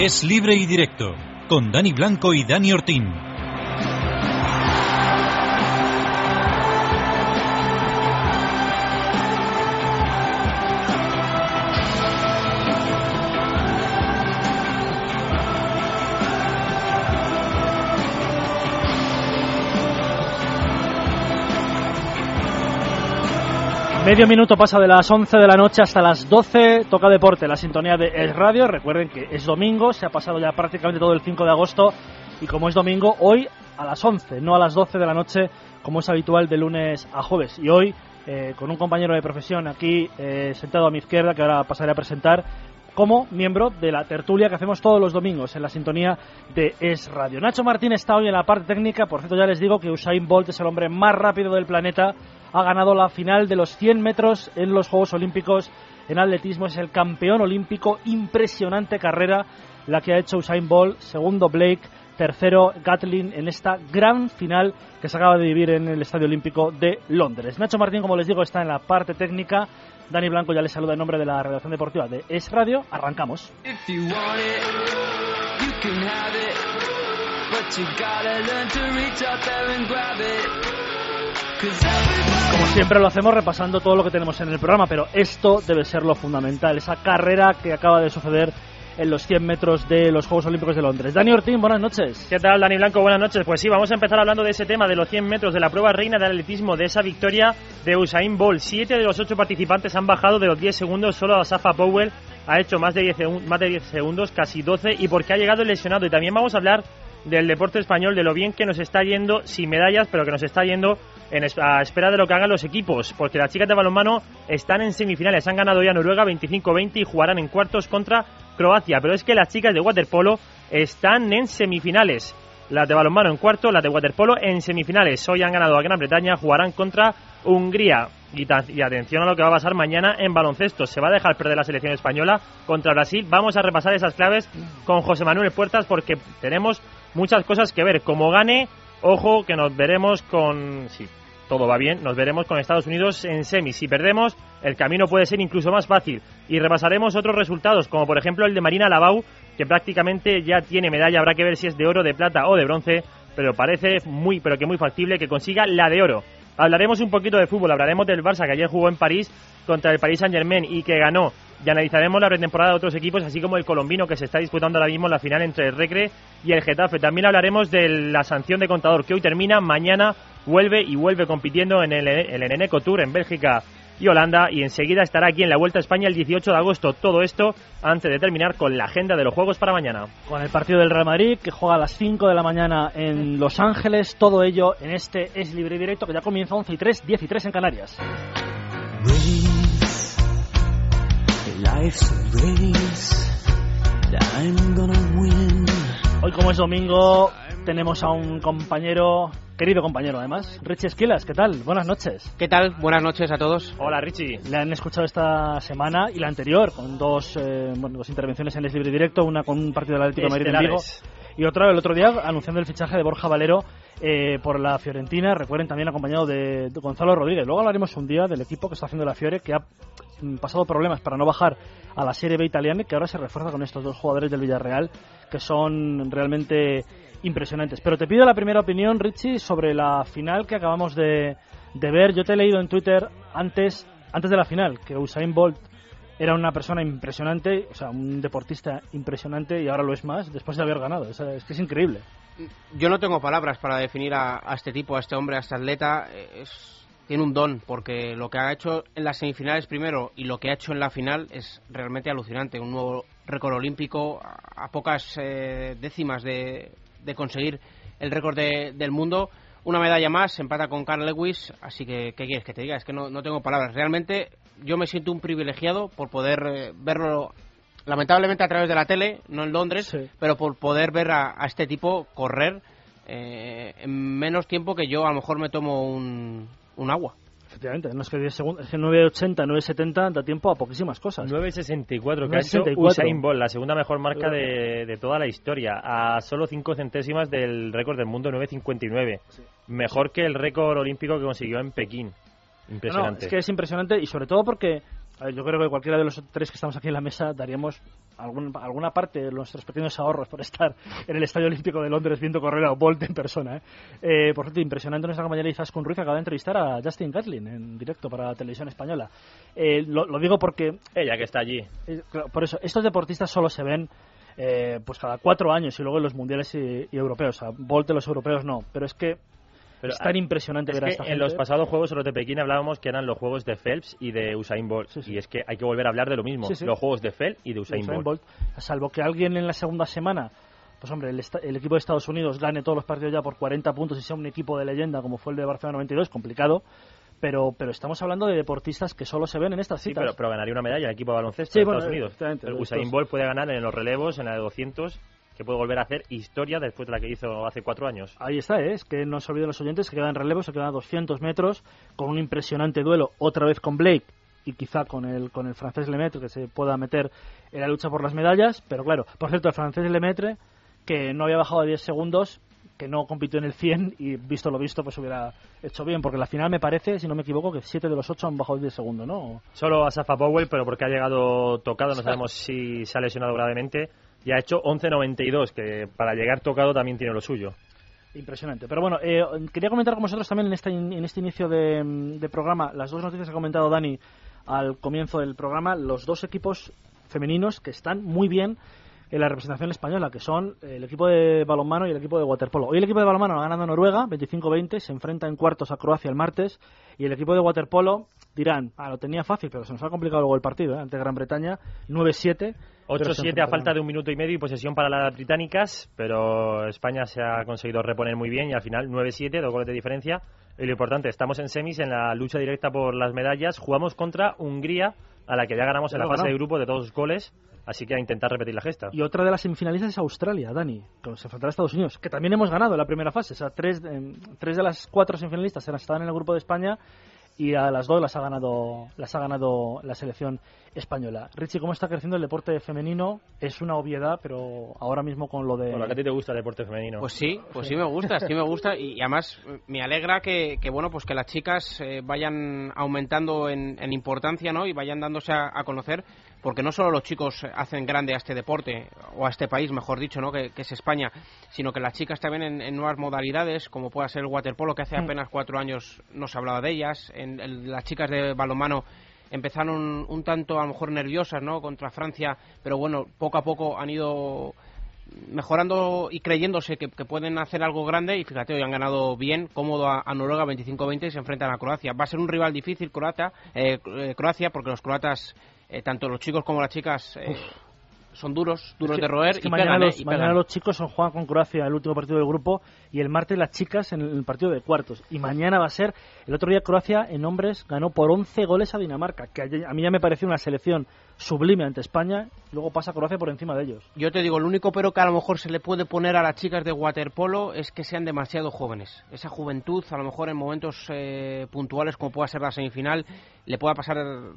Es libre y directo con Dani Blanco y Dani Ortín. Medio minuto pasa de las 11 de la noche hasta las 12. Toca deporte, la sintonía de Es Radio. Recuerden que es domingo, se ha pasado ya prácticamente todo el 5 de agosto. Y como es domingo, hoy a las 11, no a las 12 de la noche, como es habitual de lunes a jueves. Y hoy, eh, con un compañero de profesión aquí eh, sentado a mi izquierda, que ahora pasaré a presentar, como miembro de la tertulia que hacemos todos los domingos en la sintonía de Es Radio. Nacho Martín está hoy en la parte técnica. Por cierto, ya les digo que Usain Bolt es el hombre más rápido del planeta ha ganado la final de los 100 metros en los Juegos Olímpicos en atletismo. Es el campeón olímpico. Impresionante carrera la que ha hecho Usain Bolt. Segundo Blake. Tercero Gatlin en esta gran final que se acaba de vivir en el Estadio Olímpico de Londres. Nacho Martín, como les digo, está en la parte técnica. Dani Blanco ya les saluda en nombre de la redacción deportiva de Es Radio. Arrancamos. Como siempre lo hacemos repasando todo lo que tenemos en el programa, pero esto debe ser lo fundamental, esa carrera que acaba de suceder en los 100 metros de los Juegos Olímpicos de Londres. Dani Ortín, buenas noches. ¿Qué tal, Dani Blanco? Buenas noches. Pues sí, vamos a empezar hablando de ese tema de los 100 metros de la prueba reina de atletismo, de esa victoria de Usain Bolt. Siete de los ocho participantes han bajado de los 10 segundos, solo Asafa Powell ha hecho más de 10, más de 10 segundos, casi 12, y porque ha llegado lesionado. Y también vamos a hablar del deporte español, de lo bien que nos está yendo, sin medallas, pero que nos está yendo en, a espera de lo que hagan los equipos, porque las chicas de balonmano están en semifinales, han ganado ya Noruega 25-20 y jugarán en cuartos contra Croacia, pero es que las chicas de waterpolo están en semifinales. Las de balonmano en cuarto, las de waterpolo en semifinales. Hoy han ganado a Gran Bretaña, jugarán contra Hungría. Y, atención a lo que va a pasar mañana en baloncesto. Se va a dejar perder la selección española contra Brasil. Vamos a repasar esas claves con José Manuel Puertas porque tenemos muchas cosas que ver. Como gane, ojo que nos veremos con... Si todo va bien, nos veremos con Estados Unidos en semis. Si perdemos, el camino puede ser incluso más fácil. Y repasaremos otros resultados, como por ejemplo el de Marina Lavau, que prácticamente ya tiene medalla. Habrá que ver si es de oro, de plata o de bronce, pero parece muy, pero que muy factible que consiga la de oro. Hablaremos un poquito de fútbol, hablaremos del Barça que ayer jugó en París contra el Paris Saint Germain y que ganó. Y analizaremos la pretemporada de otros equipos, así como el colombino que se está disputando ahora mismo la final entre el Recre y el Getafe. También hablaremos de la sanción de contador que hoy termina, mañana vuelve y vuelve compitiendo en el, el Eneco Tour en Bélgica y Holanda y enseguida estará aquí en la Vuelta a España el 18 de agosto. Todo esto antes de terminar con la agenda de los Juegos para mañana. Con el partido del Real Madrid que juega a las 5 de la mañana en Los Ángeles, todo ello en este Es Libre y Directo que ya comienza 11 y 3, 10 y 3 en Canarias. Hoy como es domingo tenemos a un compañero, querido compañero además, Richie Esquilas, ¿qué tal? Buenas noches. ¿Qué tal? Buenas noches a todos. Hola Richie. Le han escuchado esta semana y la anterior con dos, eh, bueno, dos intervenciones en el libre directo, una con un partido del Atlético de Madrid en Vigo y otra el otro día anunciando el fichaje de Borja Valero eh, por la Fiorentina, recuerden también acompañado de, de Gonzalo Rodríguez. Luego hablaremos un día del equipo que está haciendo la Fiore, que ha pasado problemas para no bajar a la Serie B italiana que ahora se refuerza con estos dos jugadores del Villarreal que son realmente impresionantes. Pero te pido la primera opinión, Richie, sobre la final que acabamos de, de ver. Yo te he leído en Twitter antes, antes de la final que Usain Bolt era una persona impresionante, o sea, un deportista impresionante y ahora lo es más después de haber ganado. Es que es increíble. Yo no tengo palabras para definir a, a este tipo, a este hombre, a este atleta. Es, tiene un don porque lo que ha hecho en las semifinales primero y lo que ha hecho en la final es realmente alucinante. Un nuevo récord olímpico a, a pocas eh, décimas de, de conseguir el récord de, del mundo. Una medalla más, empata con Carl Lewis, así que, ¿qué quieres que te diga? Es que no, no tengo palabras. Realmente yo me siento un privilegiado por poder eh, verlo, lamentablemente a través de la tele, no en Londres, Sí. pero por poder ver a, a este tipo correr eh, en menos tiempo que yo a lo mejor me tomo un, un agua. Efectivamente, no es que 10 segundos, es que 9.80, 9.70 da tiempo a poquísimas cosas. 9.64 que ha hecho 9.64. Usain Bolt, la segunda mejor marca de, de toda la historia, a solo 5 centésimas del récord del mundo 9.59. Mejor que el récord olímpico que consiguió en Pekín. No, Impresionante. no, es que es impresionante y sobre todo porque A ver, yo creo que cualquiera de los tres que estamos aquí en la mesa daríamos algún- alguna parte de nuestros pequeños ahorros por estar en el Estadio Olímpico de Londres viendo correr a Bolt en persona. ¿eh? Eh, por cierto, impresionante nuestra compañera Izaskun Ruiz que acaba de entrevistar a Justin Gatlin en directo para la televisión española. Eh, lo, lo digo porque Ella que está allí. eh, por eso, estos deportistas solo se ven eh, pues cada cuatro años y luego en los mundiales y, y europeos. A Bolt de los europeos no, pero es que Pero, es tan impresionante Es ver a esta en gente. los pasados Juegos de Pekín hablábamos que eran los juegos de Phelps y de Usain Bolt. Sí, sí. Y es que hay que volver a hablar de lo mismo. Sí. Los juegos de Phelps y de Usain, Usain Bolt. Bolt. Salvo que alguien en la segunda semana, pues hombre, el, equipo de Estados Unidos gane todos los partidos ya por 40 puntos y sea un equipo de leyenda como fue el de Barcelona 92, complicado. Pero, pero estamos hablando de deportistas que solo se ven en estas citas. pero, pero ganaría una medalla el equipo de baloncesto de bueno, Estados Unidos. El Usain Bolt puede ganar en los relevos, en la de 200, que puede volver a hacer historia después de la que hizo hace cuatro años. Ahí está, ¿eh? es que no se olviden los oyentes que quedan relevos, se quedan a 200 metros con un impresionante duelo, otra vez con Blake y quizá con el, con el francés Lemaitre que se pueda meter en la lucha por las medallas. Pero claro, por cierto, el francés Lemaitre que no había bajado a 10 segundos, que no compitió en el 100 y visto lo visto, pues hubiera hecho bien, porque la final me parece, si no me equivoco, que 7 de los 8 han bajado 10 segundos, ¿no? Solo a Safa Powell, pero porque ha llegado tocado, no sabemos si se ha lesionado gravemente. Y ha hecho 11.92, que para llegar tocado también tiene lo suyo. Impresionante. Pero bueno, eh, quería comentar con vosotros también en este, en este inicio de, programa las dos noticias que ha comentado Dani al comienzo del programa. Los dos equipos femeninos que están muy bien en la representación española, que son el equipo de balonmano y el equipo de waterpolo. Hoy el equipo de balonmano ha ganado Noruega, 25-20, se enfrenta en cuartos a Croacia el martes, y el equipo de waterpolo dirán, ah, lo tenía fácil, pero se nos ha complicado luego el partido, ¿eh? ante Gran Bretaña, 9-7. pero se 8-7 a falta de un minuto y medio y posesión para las británicas, pero España se ha conseguido reponer muy bien y al final 9-7, dos goles de diferencia. Y lo importante, estamos en semis en la lucha directa por las medallas. Jugamos contra Hungría, a la que ya ganamos en la fase de grupo de dos goles, así que a intentar repetir la gesta. Y otra de las semifinalistas es Australia, Dani, que se enfrentará a Estados Unidos, que también hemos ganado en la primera fase. O sea, tres, em, tres de las cuatro semifinalistas estaban en el grupo de España y a las dos las ha ganado, las ha ganado la selección española. Richie, ¿cómo está creciendo el deporte femenino? Es una obviedad, pero ahora mismo con lo de... Bueno, que a ti te gusta el deporte femenino. Pues sí, pues sí me gusta, sí me gusta y, y además me alegra que, que, bueno pues que las chicas eh, vayan aumentando en, en importancia, ¿no? Y vayan dándose a, a conocer, porque no solo los chicos hacen grande a este deporte o a este país, mejor dicho, ¿no? Que, que es España, sino que las chicas también en, en nuevas modalidades, como pueda ser el waterpolo, que hace Mm. apenas cuatro años no se hablaba de ellas, en, en las chicas de balonmano empezaron un tanto a lo mejor nerviosas, ¿no? Contra Francia, pero bueno, poco a poco han ido mejorando y creyéndose que, que pueden hacer algo grande y fíjate, hoy han ganado bien, cómodo a, a Noruega 25-20 y se enfrentan a Croacia. Va a ser un rival difícil Croacia, eh, eh, Croacia porque los croatas, eh, tanto los chicos como las chicas, eh, son duros, duros Es que- de roer es que y mañana, pegan, ¿eh? los, Y mañana pegan. los chicos son juegan con Croacia el último partido del grupo y el martes las chicas en el partido de cuartos. Y mañana va a ser, el otro día Croacia en hombres ganó por 11 goles a Dinamarca, que a a mí ya me pareció una selección sublime ante España, luego pasa Croacia por encima de ellos. Yo te digo, el único pero que a lo mejor se le puede poner a las chicas de waterpolo es que sean demasiado jóvenes. Esa juventud, a lo mejor en momentos eh, puntuales como pueda ser la semifinal, le pueda pasar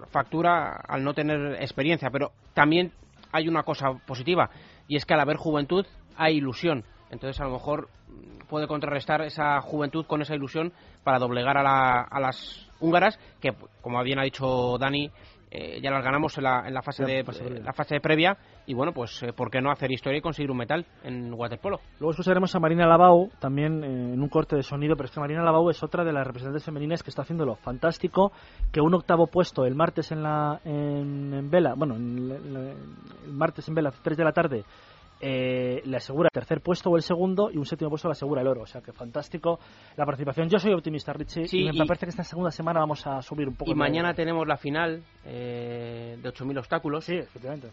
factura al no tener experiencia. Pero también hay una cosa positiva y es que al haber juventud hay ilusión. Entonces a lo mejor mm, puede contrarrestar esa juventud con esa ilusión para doblegar a, la- a las húngaras que, como bien ha dicho Dani, eh, ya las ganamos en la, en la fase de la fase previa. Y bueno pues eh, por qué no hacer historia y conseguir un metal en waterpolo Luego escucharemos a Marina Lavau también eh, en un corte de sonido, pero es que Marina Lavau es otra de las representantes femeninas que está haciéndolo fantástico, que un octavo puesto el martes en la en, en vela, bueno, en la- en la- el martes en vela a 3 de la tarde eh, le asegura el tercer puesto o el segundo y un séptimo puesto le asegura el oro, o sea que fantástico la participación. Yo soy optimista, Richie, Sí, y me y- parece que esta segunda semana vamos a subir un poco. y de- mañana tenemos la final eh, de 8.000 obstáculos Sí, efectivamente.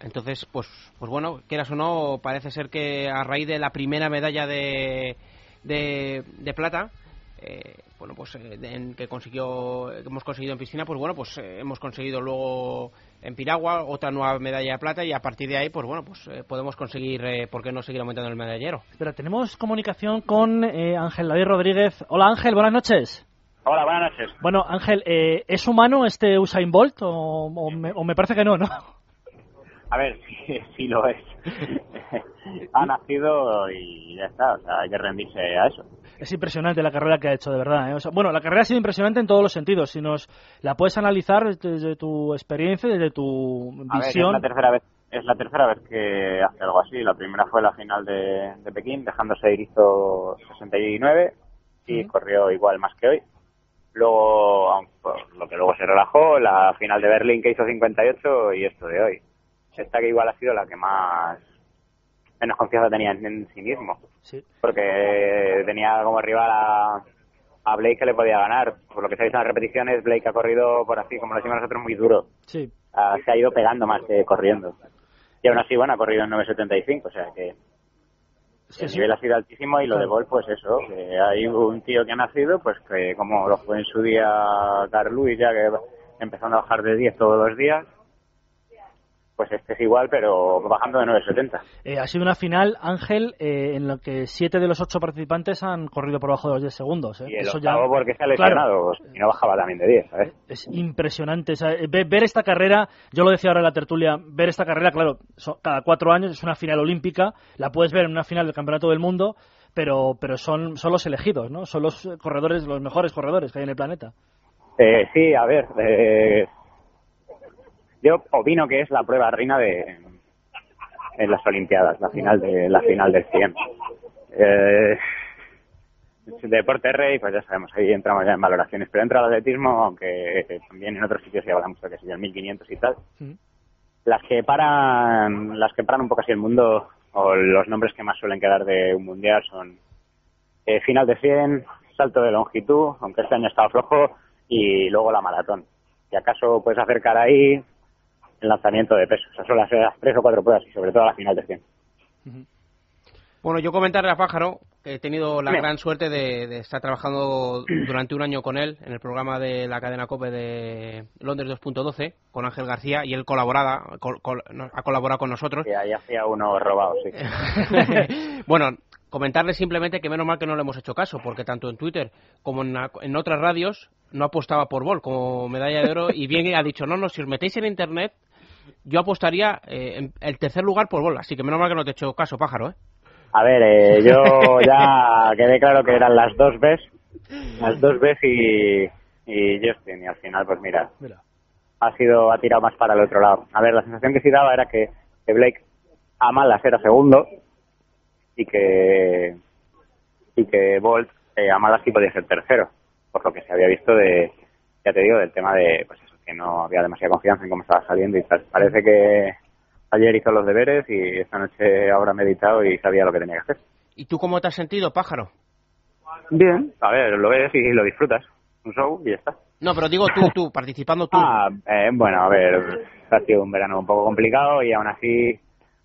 entonces pues pues bueno quieras o no parece ser que a raíz de la primera medalla de de, de plata eh, bueno pues eh, de- en que consiguió que hemos conseguido en piscina pues bueno pues eh, hemos conseguido luego en piragua otra nueva medalla de plata y a partir de ahí pues bueno pues eh, podemos conseguir eh, por qué no seguir aumentando el medallero Espera, tenemos comunicación con eh, Ángel David Rodríguez. Hola Ángel, buenas noches. Hola, buenas noches. Bueno, Ángel, eh, ¿es humano este Usain Bolt o, o me, o me parece que no, no? A ver, sí, lo es. ha nacido y ya está, o sea, hay que rendirse a eso. Es impresionante la carrera que ha hecho, de verdad. ¿eh? bueno, la carrera ha sido impresionante en todos los sentidos. Si nos la puedes analizar desde tu experiencia, desde tu visión. es la tercera vez es la tercera vez que hace algo así. La primera fue la final de, Pekín, dejándose ir hizo 69 y corrió igual más que hoy. Luego, lo que luego se relajó, la final de Berlín que hizo 58 y esto de hoy. Esta que igual ha sido la que más menos confianza tenía en, sí mismo. Porque tenía como rival a, a Blake que le podía ganar. Por lo que se ha visto en las repeticiones, Blake ha corrido, por así como lo decimos nosotros, muy duro. Sí. Ah, se ha ido pegando más que corriendo. Y aún así, bueno, ha corrido en 9.75, o sea que el nivel ha sido altísimo y lo de Bol, pues eso, que hay un tío que ha nacido, pues que como lo fue en su día Carl Lewis, ya que empezando a bajar de 10 todos los días, pues este es igual, pero bajando de 9.70. Eh, ha sido una final, Ángel, eh, en la que siete de los ocho participantes han corrido por debajo de los 10 segundos. ¿eh? Y el Eso ya... porque se ha lesionado, y no bajaba también de 10, ¿sabes? Es impresionante. ver, esta carrera, yo lo decía ahora en la tertulia, ver esta carrera, claro, cada cuatro años es una final olímpica, la puedes ver en una final del Campeonato del Mundo, pero, pero son, son los elegidos, ¿no? Son los corredores, los mejores corredores que hay en el planeta. Eh, sí, a ver, eh, yo opino que es la prueba reina de en las Olimpiadas, la final de la final del 100. Eh, deporte rey, pues ya sabemos, ahí entramos ya en valoraciones, pero entra el atletismo, aunque también en otros sitios se habla mucho que sería el 1500 y tal. Las que paran, las que paran un poco así el mundo, o los nombres que más suelen quedar de un mundial son eh, final de 100, salto de longitud, aunque este año estaba flojo, y luego la maratón. Si acaso puedes acercar ahí, el lanzamiento de peso. Esas son las, tres o cuatro pruebas y sobre todo la final de 100. Bueno, yo comentarle a Pájaro que he tenido la gran suerte de, estar trabajando durante un año con él en el programa de la cadena COPE de Londres 2.12 con Ángel García y él colaborada, ha colaborado con nosotros. Y ahí hacía uno robado, sí. bueno, comentarle simplemente que menos mal que no le hemos hecho caso, porque tanto en Twitter como en, en otras radios no apostaba por Bol como medalla de oro y bien ha dicho, no, no, si os metéis en Internet yo apostaría eh, en el tercer lugar por bola, así que menos mal que no te he hecho caso, pájaro, ¿eh? A ver, eh, yo ya quedé claro que eran las dos veces, las dos veces y, y Justin, y al final, pues mira, ha sido, ha tirado más para el otro lado. A ver, la sensación que sí daba era que, Blake a malas era segundo y que y que Bolt eh, a malas sí podía ser tercero, por lo que se había visto de, ya te digo, del tema de, pues que no había demasiada confianza en cómo estaba saliendo y tal. Parece que ayer hizo los deberes y esta noche ahora ha meditado y sabía lo que tenía que hacer. ¿Y tú cómo te has sentido, pájaro? Bien, a ver, lo ves y lo disfrutas. Un show y ya está. No, pero digo tú, tú, participando tú. Ah, eh, bueno, a ver, ha sido un verano un poco complicado y aún así,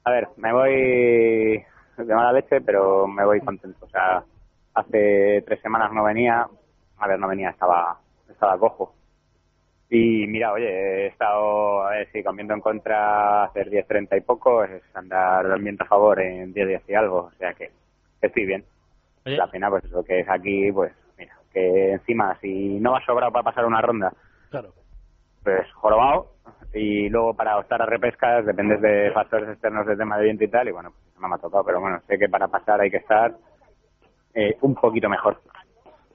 a ver, me voy de mala leche, pero me voy contento. O sea, hace tres semanas no venía, a ver, no venía, estaba, estaba cojo y mira, oye, he estado, a ver, sí, con viento en contra hacer 10-30 y poco, es andar viento a favor en 10-10 y algo, o sea que estoy bien. La pena, pues eso que es aquí, pues mira, que encima si no va sobrado para pasar una ronda, claro. Pues jorobado, y luego para optar a repescas dependes de factores externos de tema de viento y tal, y bueno, pues no me ha tocado, pero bueno, sé que para pasar hay que estar eh, un poquito mejor.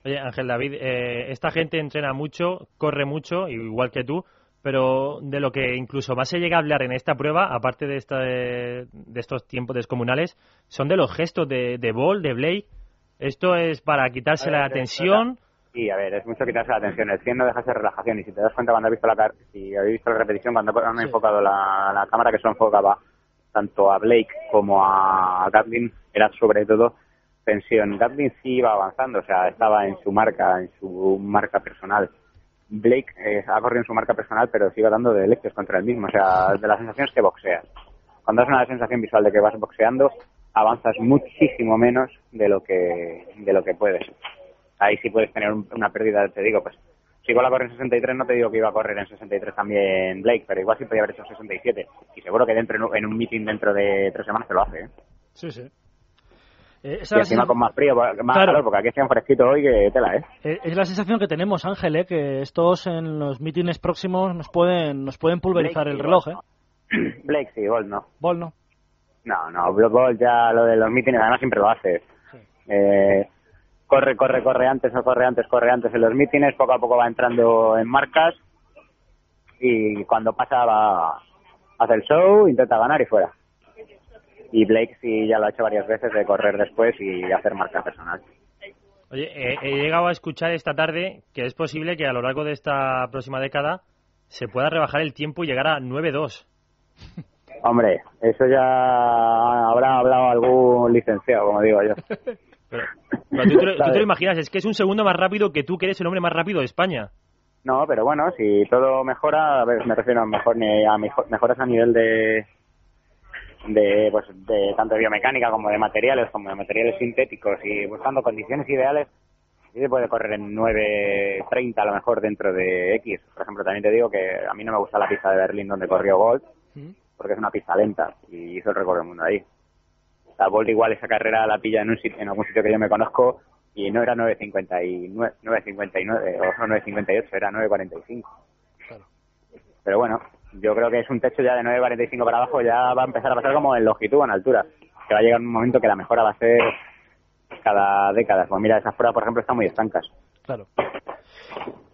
Oye, Ángel David, eh, esta gente entrena mucho, corre mucho, igual que tú, pero de lo que incluso más se llega a hablar en esta prueba, aparte de, esta, de, estos tiempos descomunales, son de los gestos de, de Ball, de Blake. Esto es para quitarse la tensión. Sí, a ver, es mucho quitarse la tensión. El 100 no deja de relajación. Y si te das cuenta cuando has visto la, si habéis visto la repetición, cuando han enfocado la, la, cámara que se enfocaba tanto a Blake como a Gatlin, era sobre todo pensión. Gatlin sí iba avanzando, o sea, estaba en su marca, en su marca personal. Blake eh, ha corrido en su marca personal, pero sigue dando de leches contra el mismo, o sea, de las sensaciones que boxeas. Cuando es una sensación visual de que vas boxeando, avanzas muchísimo menos de lo que de lo que puedes. Ahí sí puedes tener una pérdida, te digo, pues si igual a correr en 63, no te digo que iba a correr en 63 también Blake, pero igual sí podía haber hecho 67. Y seguro que dentro en un meeting dentro de tres semanas se lo hace. ¿eh? Sí, sí. Eh, y encima con más frío, más calor, porque aquí está un fresquito hoy que tela, ¿eh? ¿eh? Es la sensación que tenemos, Ángel, ¿eh? que estos en los mítines próximos nos pueden nos pueden pulverizar el reloj, ¿eh? Blake sí, Bolt no. Bolt no. No, no, Bolt ya lo de los mítines además siempre lo hace. Eh, corre, corre, corre antes, no corre antes, corre antes en los mítines, poco a poco va entrando en marcas y cuando pasa va hace el show, intenta ganar y fuera. Y Blake sí ya lo ha hecho varias veces de correr después y hacer marca personal. Oye, he llegado a escuchar esta tarde que es posible que a lo largo de esta próxima década se pueda rebajar el tiempo y llegar a 9-2. Hombre, eso ya habrá hablado algún licenciado, como digo yo. Pero, tú, te, lo imaginas, es que es un segundo más rápido que tú, que eres el hombre más rápido de España. No, pero bueno, si todo mejora, a ver, me refiero a, mejor, a mejoras a nivel de, de, pues, de tanto de biomecánica como de materiales, como de materiales sintéticos y buscando condiciones ideales, sí se puede correr en 9.30 a lo mejor dentro de X. Por ejemplo, también te digo que a mí no me gusta la pista de Berlín donde corrió Gold, porque es una pista lenta y hizo el récord del mundo ahí. La Bolt igual esa carrera la pilla en, un sitio, en algún sitio que yo me conozco y no era 9.59 9.59 o 9.58, era 9.45. Pero bueno, yo creo que es un techo ya de 9.45 para abajo, ya va a empezar a pasar como en longitud o en altura. Que va a llegar un momento que la mejora va a ser cada década. Pues mira, esas pruebas, por ejemplo, están muy estancas. Claro.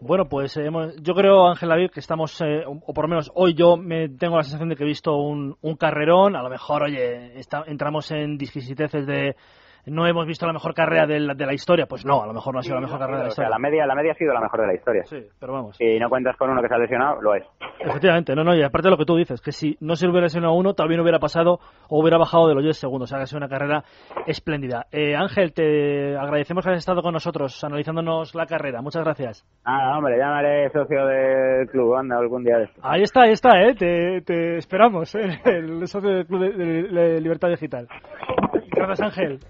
Bueno, pues eh, yo creo, Ángel David, que estamos, eh, o por lo menos hoy yo me tengo la sensación de que he visto un, un carrerón. A lo mejor, oye, entramos en disquisiteces de no hemos visto la mejor carrera de la, de la historia. Pues no, a lo mejor no ha sido la mejor carrera de la historia. la media, la media ha sido la mejor de la historia. Sí, pero vamos. Si no cuentas con uno que se ha lesionado, lo es. Efectivamente, no, no, y aparte de lo que tú dices, que si no se hubiera lesionado uno, también hubiera pasado o hubiera bajado de los 10 segundos. O sea, que ha sido una carrera espléndida. Eh, Ángel, te agradecemos que hayas estado con nosotros analizándonos la carrera. Muchas gracias. Ah, hombre, llamaré socio del club, anda, algún día de esto. Ahí está, ahí está, ¿eh? Te, te esperamos, ¿eh? El socio del Club de Libertad Digital. Gracias, Ángel.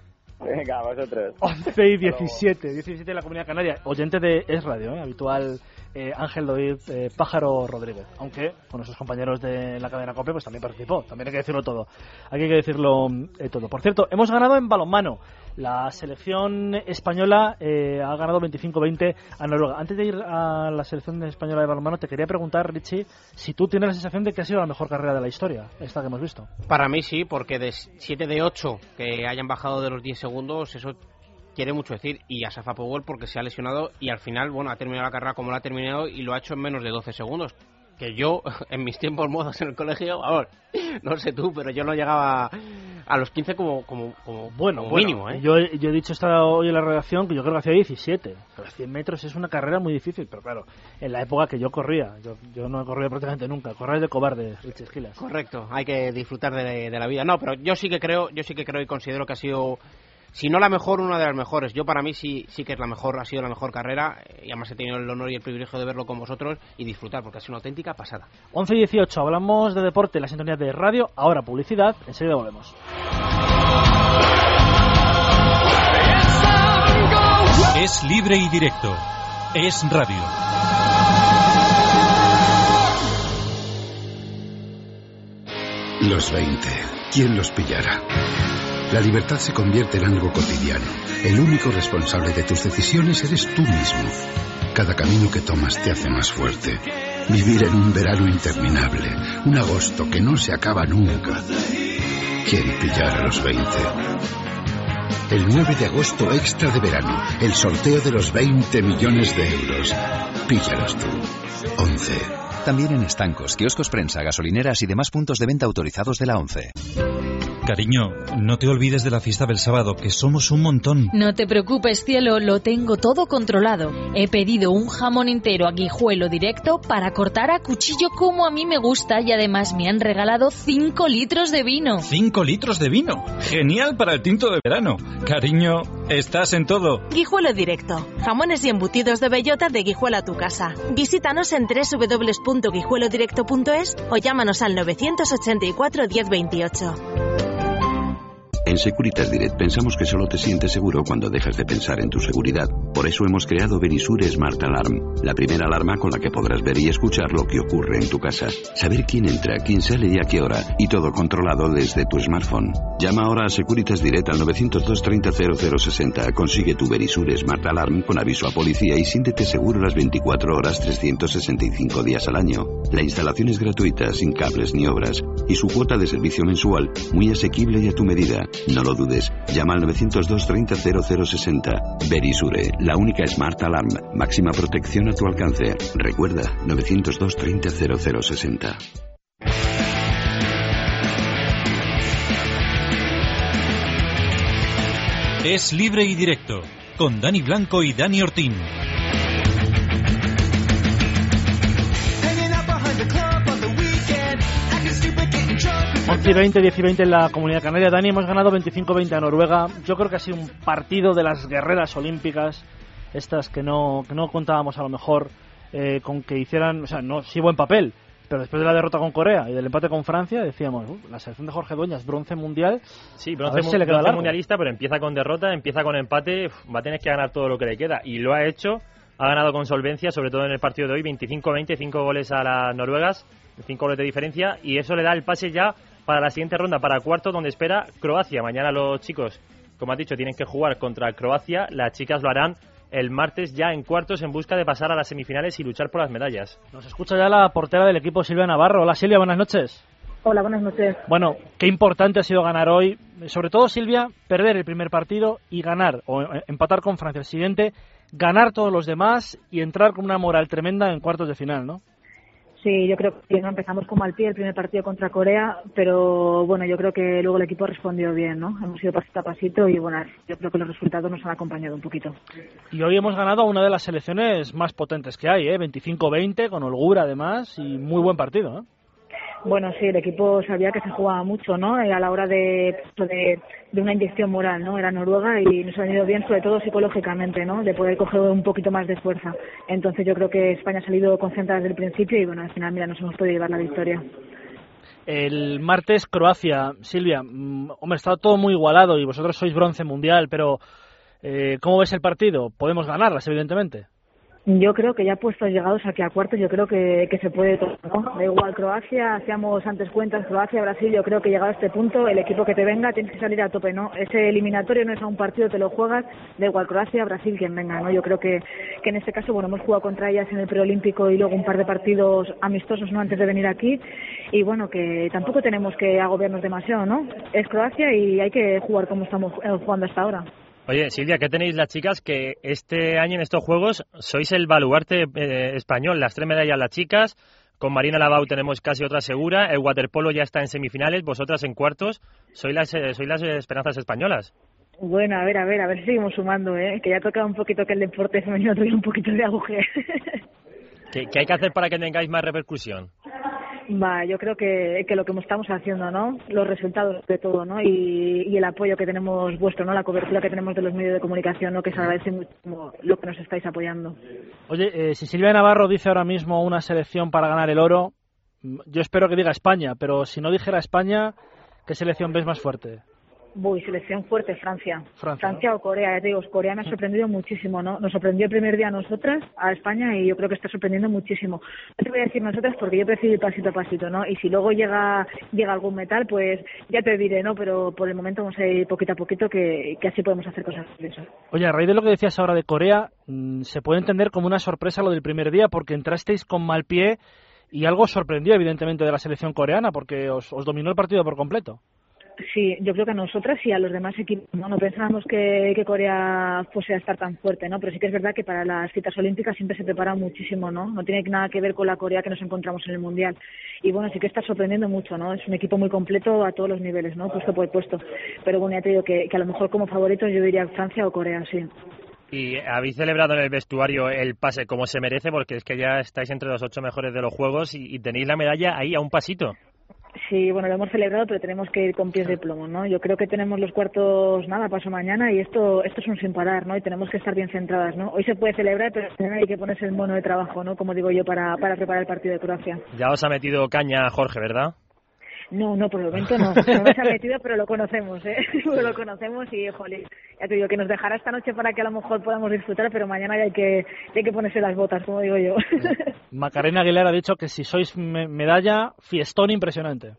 Venga, vosotros. 11 y 17, 17 de la Comunidad Canaria. Oyente de Es Radio, ¿eh? habitual eh, Ángel David eh, Pájaro Rodríguez. Aunque con nuestros compañeros de la cadena COPE pues también participó. También hay que decirlo todo. Aquí hay que decirlo todo. Por cierto, hemos ganado en balonmano. La selección española eh, ha ganado 25-20 a Noruega. Antes de ir a la selección española de balonmano, te quería preguntar, Richie, si tú tienes la sensación de que ha sido la mejor carrera de la historia, esta que hemos visto. Para mí sí, porque de 7 de 8 que hayan bajado de los 10 segundos, eso quiere mucho decir. Y a Safa Powell porque se ha lesionado y al final, bueno, ha terminado la carrera como la ha terminado y lo ha hecho en menos de 12 segundos que yo en mis tiempos modos en el colegio, no sé tú, pero yo no llegaba a los 15 como, como, bueno, mínimo. ¿eh? Yo, yo, he dicho esta hoy en la redacción que yo creo que hacía 17. Pero 100 metros es una carrera muy difícil, pero claro, en la época que yo corría, yo, yo no he corrido prácticamente nunca. Correr de cobarde, Richie Esquilas. Correcto, hay que disfrutar de, de la vida. No, pero yo sí que creo, yo sí que creo y considero que ha sido si no la mejor, una de las mejores. Yo para mí sí, sí que es la mejor, ha sido la mejor carrera y además he tenido el honor y el privilegio de verlo con vosotros y disfrutar porque ha sido una auténtica pasada. 11 y 18, hablamos de deporte, la sintonía de radio, ahora publicidad, enseguida volvemos. Es libre y directo, es radio. Los 20, ¿quién los pillará? La libertad se convierte en algo cotidiano. El único responsable de tus decisiones eres tú mismo. Cada camino que tomas te hace más fuerte. Vivir en un verano interminable, un agosto que no se acaba nunca. ¿Quién pillar a los 20? El 9 de agosto extra de verano, el sorteo de los 20 millones de euros. Píllalos tú. 11. También en estancos, kioscos prensa, gasolineras y demás puntos de venta autorizados de la 11. Cariño, no te olvides de la fiesta del sábado, que somos un montón. No te preocupes, cielo, lo tengo todo controlado. He pedido un jamón entero a guijuelo directo para cortar a cuchillo como a mí me gusta y además me han regalado 5 litros de vino. ¿5 litros de vino? Genial para el tinto de verano. Cariño, estás en todo. Guijuelo directo. Jamones y embutidos de bellota de Guijuelo a tu casa. Visítanos en www.guijuelodirecto.es o llámanos al 984 1028. En Securitas Direct pensamos que solo te sientes seguro cuando dejas de pensar en tu seguridad. Por eso hemos creado Verisure Smart Alarm, la primera alarma con la que podrás ver y escuchar lo que ocurre en tu casa. Saber quién entra, quién sale y a qué hora, y todo controlado desde tu smartphone. Llama ahora a Securitas Direct al 902 30 0060. Consigue tu Verisure Smart Alarm con aviso a policía y siéntete seguro las 24 horas 365 días al año. La instalación es gratuita, sin cables ni obras, y su cuota de servicio mensual muy asequible y a tu medida. No lo dudes. Llama al 902 30 0060. Verisure, la única Smart Alarm. Máxima protección a tu alcance. Recuerda, 902 30 0060. Es libre y directo, con Dani Blanco y Dani Ortín. 11 y 20, 10 y 20 en la Comunidad Canaria. Dani, hemos ganado 25-20 a Noruega. Yo creo que ha sido un partido de las guerreras olímpicas, estas que no, que no contábamos a lo mejor eh, con que hicieran, o sea, no, sí buen papel, pero después de la derrota con Corea y del empate con Francia, decíamos, "Uh, la selección de Jorge Dueñas, bronce mundial. Sí, bronce, mu- le queda bronce mundialista, pero empieza con derrota, empieza con empate, va a tener que ganar todo lo que le queda. Y lo ha hecho, ha ganado con solvencia, sobre todo en el partido de hoy, 25-20, 5 goles a las noruegas, 5 goles de diferencia, y eso le da el pase ya para la siguiente ronda, para cuarto, donde espera Croacia. Mañana los chicos, como has dicho, tienen que jugar contra Croacia, las chicas lo harán el martes ya en cuartos en busca de pasar a las semifinales y luchar por las medallas. Nos escucha ya la portera del equipo Silvia Navarro. Hola Silvia, buenas noches. Hola, buenas noches. Bueno, qué importante ha sido ganar hoy. Sobre todo, Silvia, perder el primer partido y ganar, o eh, empatar con Francia el siguiente, ganar todos los demás y entrar con una moral tremenda en cuartos de final, ¿no? Sí, yo creo que no empezamos como al pie el primer partido contra Corea, pero bueno, yo creo que luego el equipo respondió bien, ¿no? Hemos ido pasito a pasito y bueno, yo creo que los resultados nos han acompañado un poquito. Y hoy hemos ganado a una de las selecciones más potentes que hay, ¿eh? 25-20, con holgura además, y muy buen partido, ¿eh? Bueno, sí, el equipo sabía que se jugaba mucho, ¿no? Eh, A la hora de, de, de una inyección moral, ¿no? Era Noruega y nos ha venido bien, sobre todo psicológicamente, ¿no? De poder coger un poquito más de fuerza. Entonces yo creo que España ha salido concentrada desde el principio y bueno, al final, mira, nos hemos podido llevar la victoria. El martes Croacia, Silvia, mm, hombre, está todo muy igualado y vosotros sois bronce mundial, pero eh, ¿cómo ves el partido? Podemos ganarlas, evidentemente. Yo creo que ya puestos llegados aquí a cuartos, yo creo que, que se puede todo, ¿no? Da igual Croacia, hacíamos antes cuentas, Croacia, Brasil, yo creo que llegado a este punto, el equipo que te venga tienes que salir a tope, ¿no? Ese eliminatorio no es a un partido, te lo juegas, da igual Croacia, Brasil, quien venga, ¿no? Yo creo que, que en este caso, bueno, hemos jugado contra ellas en el preolímpico y luego un par de partidos amistosos, ¿no? Antes de venir aquí, y bueno, que tampoco tenemos que agobiarnos demasiado, ¿no? Es Croacia y hay que jugar como estamos eh, jugando hasta ahora. Oye, Silvia, ¿qué tenéis las chicas que este año en estos Juegos sois el baluarte eh, español? Las tres medallas las chicas, con Marina Lavau tenemos casi otra segura, el waterpolo ya está en semifinales, vosotras en cuartos, sois las, eh, sois las esperanzas españolas. Bueno, a ver, a ver, a ver si seguimos sumando, ¿eh? Que ya toca un poquito que el deporte femenino tuviera un poquito de auge. ¿Qué, qué hay que hacer para que tengáis más repercusión? Va, yo creo que, que lo que estamos haciendo, ¿no? Los resultados de todo, ¿no? Y, el apoyo que tenemos vuestro, ¿no? La cobertura que tenemos de los medios de comunicación, ¿no? Que se agradece muchísimo lo que nos estáis apoyando. Oye, eh, si Silvia Navarro dice ahora mismo una selección para ganar el oro, mm, yo espero que diga España, pero si no dijera España, ¿qué selección ves más fuerte? Uy, selección fuerte, Francia. Francia, o Corea, ya te digo, Corea me ha sorprendido muchísimo, ¿no? Nos sorprendió el primer día a nosotras, a España, y yo creo que está sorprendiendo muchísimo. No te voy a decir nosotras porque yo prefiero ir pasito a pasito, ¿no? Y si luego llega llega algún metal, pues ya te diré, ¿no? Pero por el momento vamos a ir poquito a poquito, que, que así podemos hacer cosas de eso. Oye, a raíz de lo que decías ahora de Corea, mm, se puede entender como una sorpresa lo del primer día, porque entrasteis con mal pie y algo sorprendió, evidentemente, de la selección coreana, porque os, os dominó el partido por completo. Sí, yo creo que a nosotras y a los demás equipos, ¿no? No pensábamos que, Corea fuese a estar tan fuerte, ¿no? Pero sí que es verdad que para las citas olímpicas siempre se prepara muchísimo, ¿no? No tiene nada que ver con la Corea que nos encontramos en el Mundial. Y bueno, sí que está sorprendiendo mucho, ¿no? Es un equipo muy completo a todos los niveles, ¿no? Puesto por puesto. Pero bueno, ya te digo que, a lo mejor como favoritos yo diría Francia o Corea, sí. ¿Y habéis celebrado en el vestuario el pase como se merece? Porque es que ya estáis entre los ocho mejores de los Juegos y tenéis la medalla ahí a un pasito. Sí, bueno, lo hemos celebrado, pero tenemos que ir con pies de plomo, ¿no? Yo creo que tenemos los cuartos, nada, paso mañana y esto esto es un sin parar, ¿no? Y tenemos que estar bien centradas, ¿no? Hoy se puede celebrar, pero hay que ponerse el mono de trabajo, ¿no? Como digo yo, para, para preparar el partido de Croacia. Ya os ha metido caña Jorge, ¿verdad? No, no, por el momento no. No nos ha metido, pero lo conocemos, ¿eh? lo conocemos y, jolín, ya te digo que nos dejará esta noche para que a lo mejor podamos disfrutar, pero mañana ya hay que, hay que ponerse las botas, como digo yo. Macarena Aguilera ha dicho que si sois medalla, fiestón impresionante.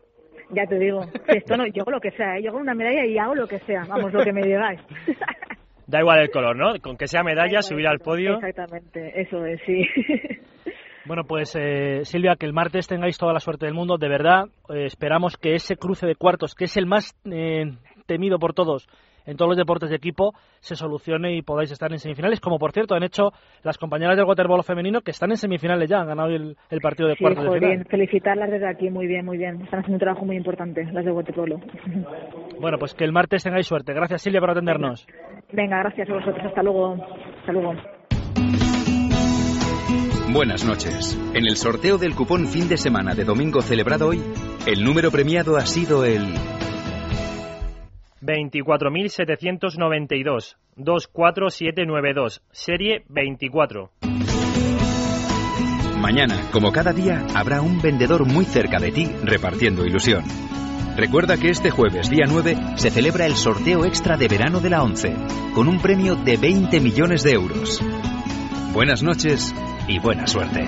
Ya te digo, fiestón, yo hago lo que sea, ¿eh? yo hago una medalla y hago lo que sea, vamos, lo que me digáis. Da igual el color, ¿no? Con que sea medalla, subir al podio. Exactamente, eso es, sí. Bueno, pues eh, Silvia, que el martes tengáis toda la suerte del mundo. De verdad, eh, esperamos que ese cruce de cuartos, que es el más eh, temido por todos en todos los deportes de equipo, se solucione y podáis estar en semifinales, como por cierto han hecho las compañeras del waterpolo femenino que están en semifinales ya, han ganado el, partido de cuartos de final. felicitarlas desde aquí, muy bien, muy bien. Están haciendo un trabajo muy importante, las de waterpolo. Bueno, pues que el martes tengáis suerte. Gracias Silvia por atendernos. Venga, gracias a vosotros. Hasta luego. Hasta luego. Buenas noches. En el sorteo del cupón fin de semana de domingo celebrado hoy, el número premiado ha sido el 24.792 24792, serie 24. Mañana, como cada día, habrá un vendedor muy cerca de ti repartiendo ilusión. Recuerda que este jueves, día 9, se celebra el sorteo extra de verano de la 11, con un premio de 20 millones de euros. Buenas noches y buena suerte.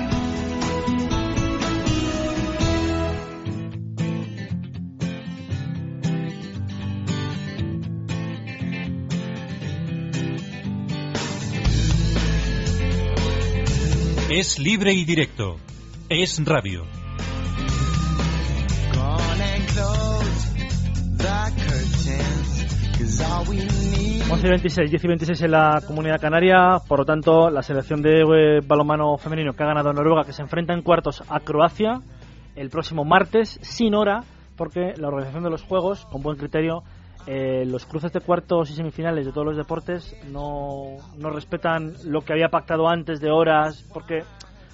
Es libre y directo. Es radio. 11 y 26, 10 y 26 en la Comunidad Canaria, por lo tanto, la selección de eh, balonmano femenino que ha ganado Noruega, que se enfrenta en cuartos a Croacia el próximo martes, sin hora, porque la organización de los Juegos, con buen criterio, eh, los cruces de cuartos y semifinales de todos los deportes no, no respetan lo que había pactado antes de horas, porque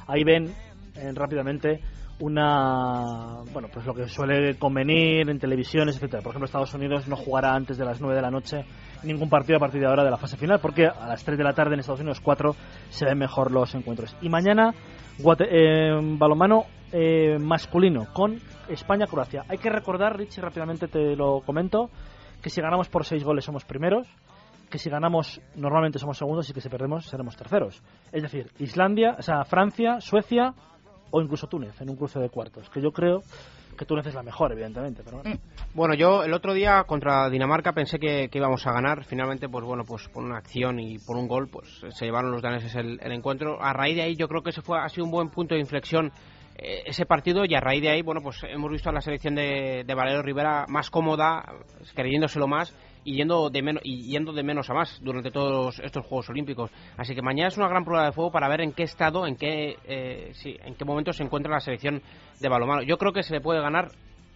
ahí ven eh, rápidamente una bueno pues lo que suele convenir en televisiones etcétera. Por ejemplo Estados Unidos no jugará antes de las 9 de la noche ningún partido a partir de ahora de la fase final porque a las 3 de la tarde en Estados Unidos 4 se ven mejor los encuentros. Y mañana eh, balomano eh, masculino con España Croacia hay que recordar Richie rápidamente te lo comento que si ganamos por 6 goles somos primeros que si ganamos normalmente somos segundos y que si perdemos seremos terceros. Es decir Islandia o sea Francia Suecia o incluso Túnez en un cruce de cuartos, que yo creo que Túnez es la mejor, evidentemente. Pero bueno. Mm. bueno, yo el otro día contra Dinamarca pensé que, íbamos a ganar. Finalmente, pues bueno, pues por una acción y por un gol, pues se llevaron los daneses el, encuentro. A raíz de ahí, yo creo que ese fue ha sido un buen punto de inflexión eh, ese partido y a raíz de ahí, bueno, pues hemos visto a la selección de, de Valero Rivera más cómoda, creyéndoselo más y yendo de menos y yendo de menos a más durante todos estos Juegos Olímpicos. Así que mañana es una gran prueba de fuego para ver en qué estado, en qué eh, sí, en qué momento se encuentra la selección de balonmano. Yo creo que se le puede ganar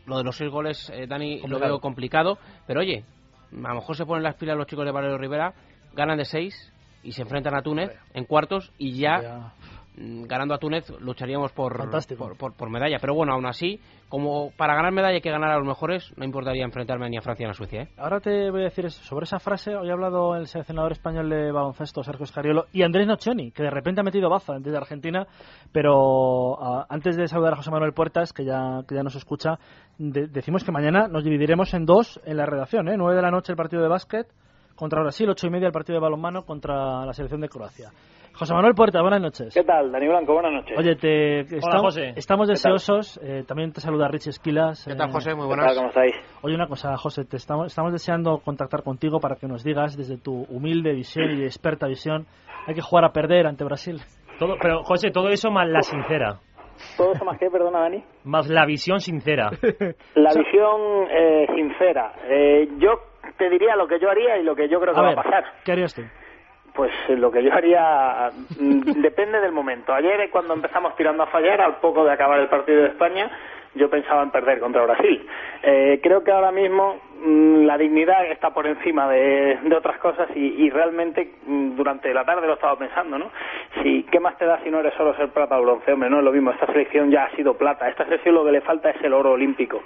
lo de los seis goles, eh, Dani, lo veo complicado, pero oye, a lo mejor se ponen las pilas los chicos de Valero Rivera, ganan de seis y se enfrentan a Túnez en cuartos y ya Mm, ganando a Túnez lucharíamos por, por, por, medalla. Pero bueno, aún así, como para ganar medalla hay que ganar a los mejores, no importaría enfrentarme ni a Francia ni a Suecia. ¿eh? Ahora te voy a decir sobre esa frase. Hoy ha hablado el seleccionador español de baloncesto, Sergio Escariolo, y Andrés Nocioni, que de repente ha metido baza desde Argentina. Pero ah, antes de saludar a José Manuel Puertas, que ya, que ya nos escucha, decimos que mañana nos dividiremos en dos en la redacción. ¿eh? 9 de la noche el partido de básquet contra Brasil, ocho y media el partido de balonmano contra la selección de Croacia. José Manuel Puerta, buenas noches. ¿Qué tal, Dani Blanco? Buenas noches. Oye, te, estamos, estamos deseosos, eh, también te saluda Rich Esquilas. ¿Qué tal, eh, José? Muy buenas. ¿Cómo estáis? Oye, una cosa, José, te estamos, estamos deseando contactar contigo para que nos digas desde tu humilde visión y experta visión, hay que jugar a perder ante Brasil. Todo, pero, José, todo eso más la sincera. ¿Todo eso más qué, perdona, Dani? Más la visión sincera. La visión eh, sincera. yo te diría lo que yo haría y lo que yo creo que va a pasar. ¿Qué harías tú? Pues lo que yo haría mm, depende del momento. Ayer cuando empezamos tirando a fallar, al poco de acabar el partido de España, yo pensaba en perder contra Brasil. Eh, creo que ahora mismo mm, la dignidad está por encima de, otras cosas y, realmente mm, durante la tarde lo estaba pensando, ¿no? Si, ¿Qué más te da si no eres solo ser plata o bronce? Hombre, no es lo mismo. Esta selección ya ha sido plata. Esta selección lo que le falta es el oro olímpico.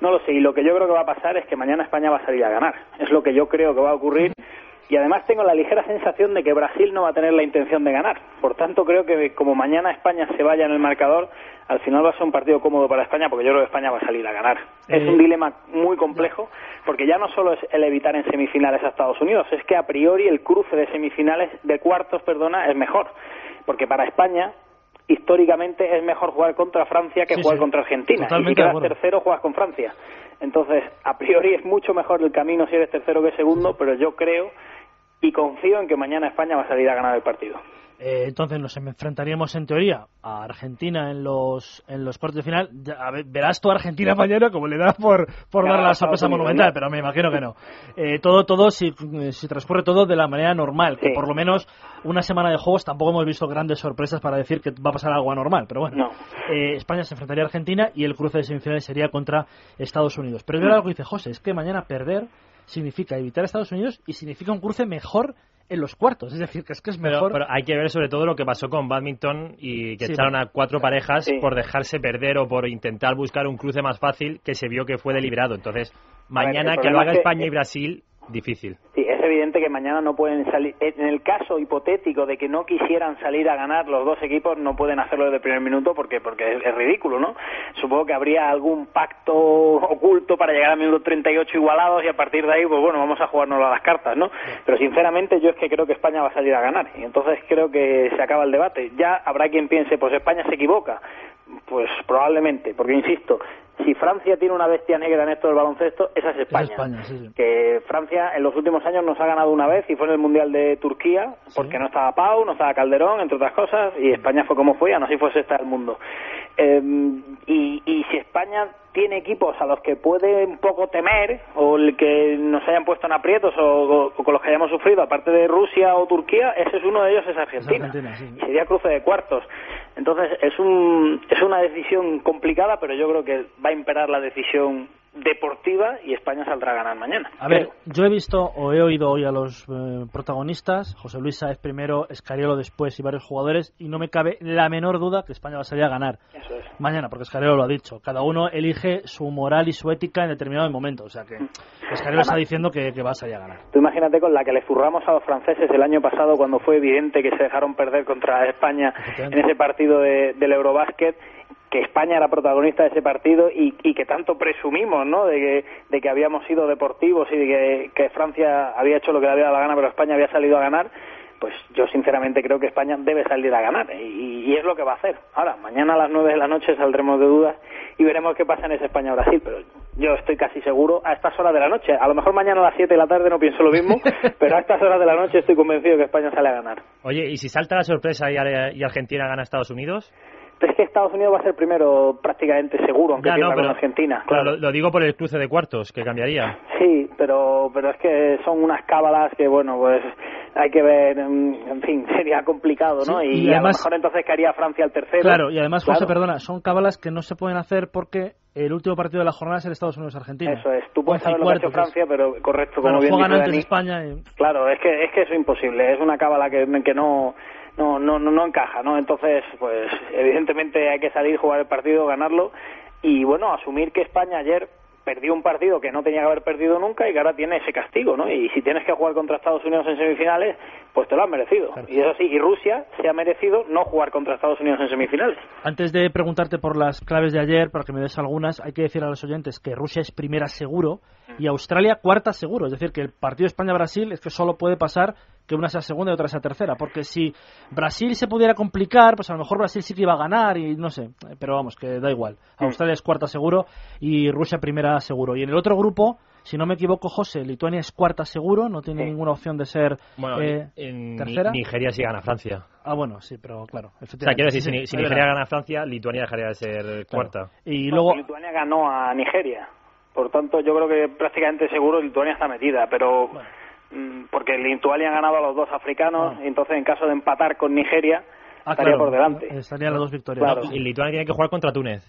No lo sé. Y lo que yo creo que va a pasar es que mañana España va a salir a ganar. Es lo que yo creo que va a ocurrir y además tengo la ligera sensación de que Brasil no va a tener la intención de ganar. Por tanto, creo que como mañana España se vaya en el marcador, al final va a ser un partido cómodo para España porque yo creo que España va a salir a ganar. Es un dilema muy complejo porque ya no solo es el evitar en semifinales a Estados Unidos, es que a priori el cruce de semifinales, de cuartos, perdona, es mejor. Porque para España, históricamente, es mejor jugar contra Francia que Sí, jugar sí. contra Argentina. y si quedas tercero, juegas con Francia. Entonces, a priori es mucho mejor el camino si eres tercero que segundo, pero yo creo y confío en que mañana España va a salir a ganar el partido. Eh, entonces nos enfrentaríamos en teoría a Argentina en los en los cuartos de final. Ya, a ver, verás tú a Argentina mañana como le da por, por Claro, dar la sorpresa monumental, pero me imagino que no. Eh, todo todo si, si transcurre todo de la manera normal, que por lo menos una semana de juegos tampoco hemos visto grandes sorpresas para decir que va a pasar algo anormal, pero bueno. No. Eh, España se enfrentaría a Argentina y el cruce de semifinales sería contra Estados Unidos. Pero verdad lo que dice José, es que mañana perder significa evitar a Estados Unidos y significa un cruce mejor en los cuartos. Es decir, que es que es mejor. pero hay que ver sobre todo lo que pasó con badminton y que Sí, echaron a cuatro parejas Sí. por dejarse perder o por intentar buscar un cruce más fácil que se vio que fue deliberado. Entonces, mañana que lo haga es que- España y Brasil, difícil. Sí, es evidente que mañana no pueden salir. En el caso hipotético de que no quisieran salir a ganar los dos equipos, no pueden hacerlo desde el primer minuto porque porque es, ridículo, ¿no? Supongo que habría algún pacto oculto para llegar al minuto 38 igualados y a partir de ahí, pues bueno, vamos a jugarnos a las cartas, ¿no? Pero sinceramente yo es que creo que España va a salir a ganar y entonces creo que se acaba el debate. Ya habrá quien piense, pues España se equivoca. Pues probablemente, porque insisto, si Francia tiene una bestia negra en esto del baloncesto, esa es España. España, sí, sí. Que Francia en los últimos años nos ha ganado una vez y fue en el Mundial de Turquía, porque no estaba Pau, no estaba Calderón, entre otras cosas, y España fue como fue, aún así fue sexta del mundo. Eh, y, y si España tiene equipos a los que puede un poco temer, o el que nos hayan puesto en aprietos, o, con los que hayamos sufrido, aparte de Rusia o Turquía, ese es uno de ellos, es Argentina. Argentina, sí. Y sería cruce de cuartos. Entonces es, un, es una decisión complicada, pero yo creo que va a imperar la decisión deportiva y España saldrá a ganar mañana. A ver, yo he visto o he oído hoy a los eh, protagonistas, José Luis Sáez primero, Escariolo después y varios jugadores, y no me cabe la menor duda que España va a salir a ganar Eso es. mañana, porque Escariolo lo ha dicho. Cada uno elige su moral y su ética en determinado momento. O sea que Escariolo está diciendo que, que va a salir a ganar. Tú imagínate con la que le zurramos a los franceses el año pasado cuando fue evidente que se dejaron perder contra España en ese partido de- del Eurobásquet, que España era protagonista de ese partido y, y que tanto presumimos, ¿no? De que, de que habíamos sido deportivos y de que, que Francia había hecho lo que le había dado la gana, pero España había salido a ganar. Pues yo sinceramente creo que España debe salir a ganar y, y es lo que va a hacer. Ahora, mañana a las nueve de la noche saldremos de dudas y veremos qué pasa en ese España-Brasil, pero yo estoy casi seguro a estas horas de la noche. A lo mejor mañana a las 7 de la tarde no pienso lo mismo, pero a estas horas de la noche estoy convencido que España sale a ganar. Oye, ¿y si salta la sorpresa y, y Argentina gana a Estados Unidos? Pero es que Estados Unidos va a ser primero prácticamente seguro, aunque pierda no, con Argentina. Claro, lo, lo digo por el cruce de cuartos, que cambiaría. Sí, pero, pero es que son unas cábalas que, bueno, pues hay que ver, mm, en fin, sería complicado, ¿no? Sí, y, y a lo mejor entonces caería Francia al tercero. Claro, y además, José, Claro. perdona, son cábalas que no se pueden hacer porque el último partido de la jornada es el Estados Unidos-Argentina. Eso es, tú puedes saber lo que ha hecho es- Francia, pero correcto, Claro, como bien juegan dice antes Dani. España y... Claro, es que es que eso es imposible, es una cábala que, que no, no, no, no, no encaja, ¿no? Entonces, pues evidentemente hay que salir, jugar el partido, ganarlo y bueno, asumir que España ayer perdió un partido que no tenía que haber perdido nunca y que ahora tiene ese castigo, ¿no? Y si tienes que jugar contra Estados Unidos en semifinales, pues te lo has merecido. Y eso sí, y Rusia se ha merecido no jugar contra Estados Unidos en semifinales. Antes de preguntarte por las claves de ayer, para que me des algunas, hay que decir a los oyentes que Rusia es primera seguro y Australia cuarta seguro. Es decir, que el partido España-Brasil es que solo puede pasar que una sea segunda y otra sea tercera. Porque si Brasil se pudiera complicar, pues a lo mejor Brasil sí que iba a ganar y no sé. Pero vamos, que da igual. Australia es cuarta seguro y Rusia primera seguro. Y en el otro grupo, si no me equivoco, José, Lituania es cuarta seguro, no tiene ninguna opción de ser Bueno, eh, en tercera. Nigeria sí gana Francia. Ah, bueno, sí, pero claro. O sea, quiero decir, si, Ni- si Nigeria gana Francia, Lituania dejaría de ser cuarta. Y luego, Lituania ganó a Nigeria. Por tanto, yo creo que prácticamente seguro Lituania está metida, pero mm, porque Lituania ha ganado a los dos africanos, y entonces en caso de empatar con Nigeria ah, estaría claro, por delante. estarían las dos victorias. Claro. Y Lituania tiene que jugar contra Túnez.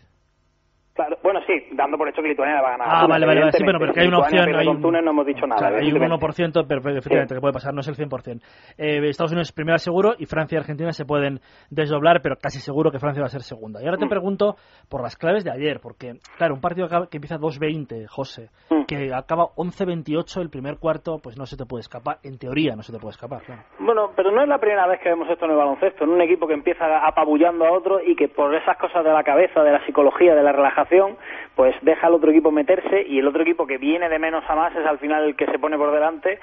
Claro, Bueno, sí, dando por hecho que Lituania va a ganar. Ah, vale, vale, vale, sí, bueno, pero que hay una opción. Hay un, Túnez no hemos dicho nada. Claro, hay un evidentemente. 1%, pero efectivamente, que puede pasar, no es el 100%. Eh, Estados Unidos es primera seguro y Francia y Argentina se pueden desdoblar, pero casi seguro que Francia va a ser segunda. Y ahora te Mm. pregunto por las claves de ayer, porque, claro, un partido que empieza 2-20, José, Mm. que acaba 11-28 el primer cuarto, pues no se te puede escapar. En teoría no se te puede escapar, claro. Bueno, pero no es la primera vez que vemos esto en el baloncesto, en un equipo que empieza apabullando a otro y que por esas cosas de la cabeza, de la psicología, de la relajación, pues deja al otro equipo meterse y el otro equipo que viene de menos a más es al final el que se pone por delante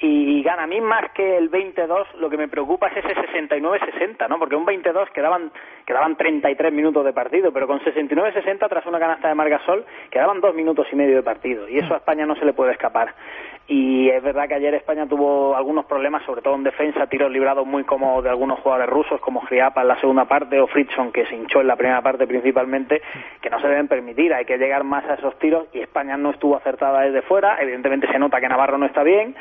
y gana. A mí más que el 22 lo que me preocupa es ese 69-60, ¿no? Porque un 22 quedaban, quedaban 33 minutos de partido, pero con 69-60 tras una canasta de Margasol quedaban dos minutos y medio de partido y eso a España no se le puede escapar. Y es verdad que ayer España tuvo algunos problemas, sobre todo en defensa, tiros librados muy cómodos de algunos jugadores rusos, como Griapa en la segunda parte o Fritson, que se hinchó en la primera parte principalmente, que no se deben permitir. Hay que llegar más a esos tiros y España no estuvo acertada desde fuera. Evidentemente se nota que Navarro no está bien.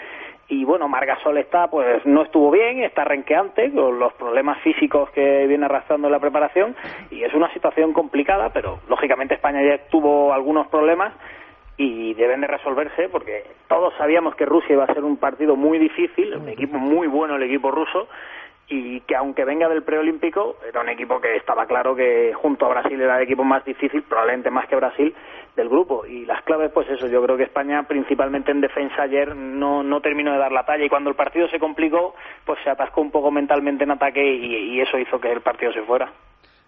Y bueno, Margasol está, pues no estuvo bien, está renqueante con los problemas físicos que viene arrastrando en la preparación y es una situación complicada, pero lógicamente España ya tuvo algunos problemas y deben de resolverse porque todos sabíamos que Rusia iba a ser un partido muy difícil, un equipo muy bueno el equipo ruso y que aunque venga del preolímpico era un equipo que estaba claro que junto a Brasil era el equipo más difícil, probablemente más que Brasil del grupo y las claves pues eso, yo creo que España principalmente en defensa ayer no, no terminó de dar la talla y cuando el partido se complicó pues se atascó un poco mentalmente en ataque y, y eso hizo que el partido se fuera.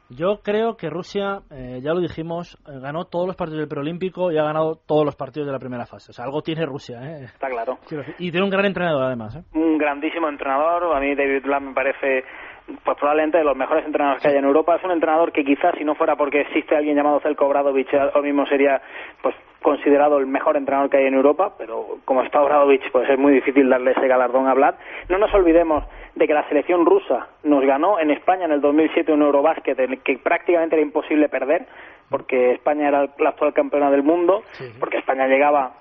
Yo creo que Rusia, eh, ya lo dijimos, eh, ganó todos los partidos del preolímpico y ha ganado todos los partidos de la primera fase. O sea, algo tiene Rusia, ¿eh? Está claro. Y tiene un gran entrenador, además, ¿eh? un grandísimo entrenador. A mí David Bland me parece pues probablemente de los mejores entrenadores que hay en Europa. Es un entrenador que quizás si no fuera porque existe alguien llamado Zelko Obradovic, ahora mismo sería pues considerado el mejor entrenador que hay en Europa, pero como está Obradovic, pues es muy difícil darle ese galardón a Vlad. No nos olvidemos de que la selección rusa nos ganó en España en el 2007 un Eurobásquet que prácticamente era imposible perder, porque España era la actual campeona del mundo, porque España llegaba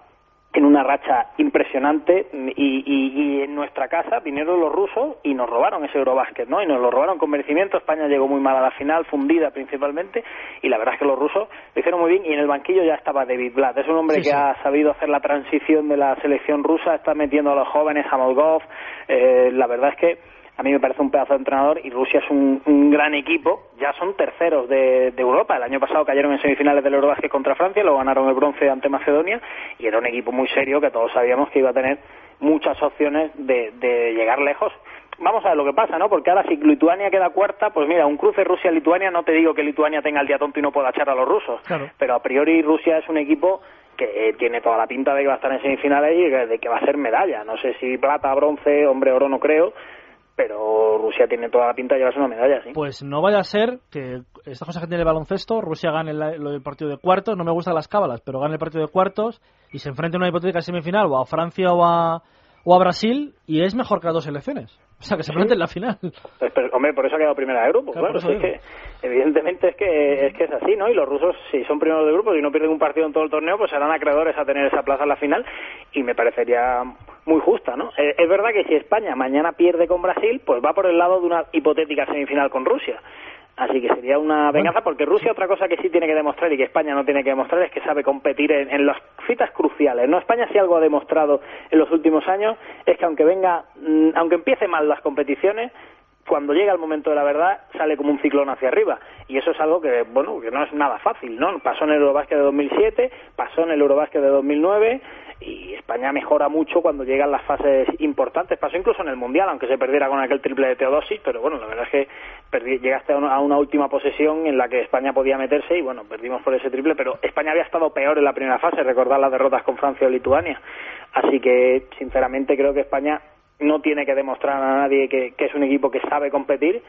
en una racha impresionante y, y- y en nuestra casa vinieron los rusos y nos robaron ese Eurobásquet, ¿no? Y nos lo robaron con merecimiento. España llegó muy mal a la final, fundida principalmente, y la verdad es que los rusos lo hicieron muy bien y en el banquillo ya estaba David Blatt. Es un hombre Sí, que sí. ha sabido hacer la transición de la selección rusa, está metiendo a los jóvenes, a Molgov. Eh, la verdad es que a mí me parece un pedazo de entrenador y Rusia es un, un gran equipo. Ya son terceros de, de Europa. El año pasado cayeron en semifinales del Eurobásquet contra Francia, lo ganaron el bronce ante Macedonia y era un equipo muy serio que todos sabíamos que iba a tener muchas opciones de, de llegar lejos. Vamos a ver lo que pasa, ¿no? Porque ahora si Lituania queda cuarta, pues mira, un cruce Rusia-Lituania, no te digo que Lituania tenga el día tonto y no pueda echar a los rusos, Claro. pero a priori Rusia es un equipo que eh, tiene toda la pinta de que va a estar en semifinales y de que va a ser medalla. No sé si plata, bronce, hombre, oro no creo, pero Rusia tiene toda la pinta de llevarse una medalla, sí. Pues no vaya a ser que estas cosas que tiene el baloncesto, Rusia gane del partido de cuartos, no me gustan las cábalas, pero gane el partido de cuartos y se enfrente en una hipotética semifinal o a Francia o a, o a Brasil y es mejor que las dos selecciones. O sea, que se enfrenten en la final. Pues, pero, hombre, por eso ha quedado primera de grupo. Claro, Claro, por eso si es digo. que, evidentemente es que, es que es así, ¿no? Y los rusos, si son primeros de grupo y no pierden un partido en todo el torneo, pues serán acreedores a tener esa plaza en la final y me parecería muy justa, ¿no? Eh, es verdad que si España mañana pierde con Brasil, pues va por el lado de una hipotética semifinal con Rusia. Así que sería una venganza, porque Rusia otra cosa que sí tiene que demostrar y que España no tiene que demostrar es que sabe competir en, en las citas cruciales. No España sí algo ha demostrado en los últimos años es que aunque venga, mm, aunque empiece mal las competiciones, cuando llega el momento de la verdad sale como un ciclón hacia arriba. Y eso es algo que bueno que no es nada fácil no pasó en el Eurobásquet de 2007 pasó en el Eurobásquet de 2009 y España mejora mucho cuando llegan las fases importantes. Pasó incluso en el mundial aunque se perdiera con aquel triple de Teodosis pero bueno la verdad es que llegaste a una, última posesión en la que España podía meterse y bueno perdimos por ese triple pero España había estado peor en la primera fase recordar las derrotas con Francia o Lituania. Así que sinceramente creo que España no tiene que demostrar a nadie que es un equipo que sabe competir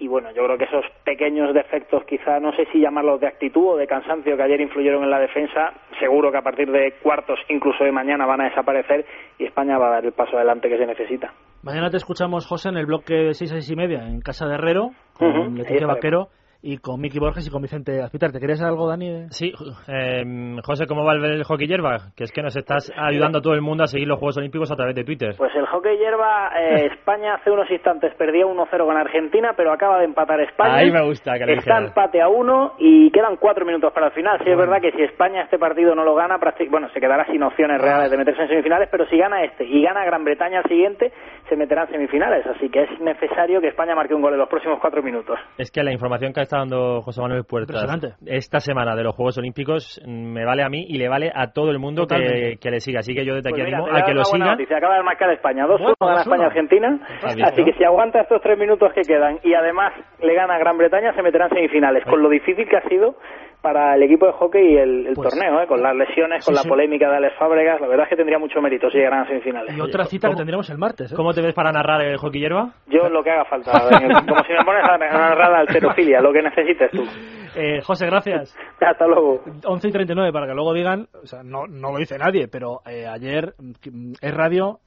y bueno, yo creo que esos pequeños defectos, quizá no sé si llamarlos de actitud o de cansancio que ayer influyeron en la defensa, seguro que a partir de cuartos, incluso de mañana, van a desaparecer y España va a dar el paso adelante que se necesita. Mañana te escuchamos, José, en el bloque de 6 a 6 y media en Casa de Herrero, con Leticia estaremos. Vaquero, y con Miki Borges y con Vicente Azpiter. ¿Te querías algo, Dani? Sí, eh, José, ¿cómo va el hockey hierba? Que es que nos estás ayudando a todo el mundo a seguir los Juegos Olímpicos a través de Twitter. Pues el hockey hierba, eh, España hace unos instantes perdía 1-0 con Argentina, pero acaba de empatar España. Ahí me gusta que lo Está dijeras. empate a uno y quedan cuatro minutos para el final. Sí, es verdad que si España este partido no lo gana, bueno, se quedará sin opciones reales de meterse en semifinales, pero si gana este y gana Gran Bretaña al siguiente, se meterá en semifinales. Así que es necesario que España marque un gol en los próximos cuatro minutos. Es que la información que está dando José Manuel Puertas esta semana de los Juegos Olímpicos me vale a mí y le vale a todo el mundo que, que le siga. Así que yo desde aquí Pues mira, animo a que lo sigan. noticia. Acaba de marcar España. 2-1 Bueno, gana 2-1. España-Argentina. Así que si aguanta estos tres minutos que quedan y además le gana a Gran Bretaña, se meterá en semifinales. Con lo difícil que ha sido para el equipo de hockey el, el Pues- torneo, ¿eh? con las lesiones, con Sí, la sí. polémica de Alex Fábregas. La verdad es que tendría mucho mérito si llegaran a semifinales. Y otra cita que tendremos el martes. ¿eh? ¿Cómo te ves para narrar el hockey hierba? Yo lo que haga falta, como si me pones a narrar la alterofilia, lo que necesites tú. Eh, José, gracias. Hasta luego. 11 y 39 para que luego digan, o sea, no, no lo dice nadie, pero eh, ayer mm, es radio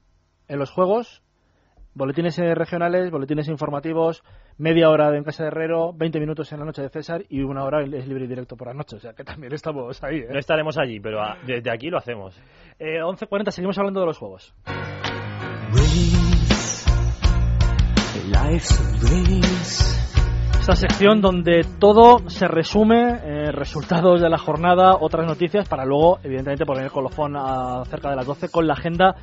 en los juegos, boletines regionales, boletines informativos, media hora de en casa de Herrero, 20 minutos en la noche de César y una hora es libre y directo por la noche, o sea que también estamos ahí. ¿eh? No estaremos allí, pero a- desde aquí lo hacemos. Eh, 11.40, seguimos hablando de los juegos. Esta sección donde todo se resume, eh, resultados de la jornada, otras noticias, para luego, evidentemente, poner el colofón a cerca de las 12 con la agenda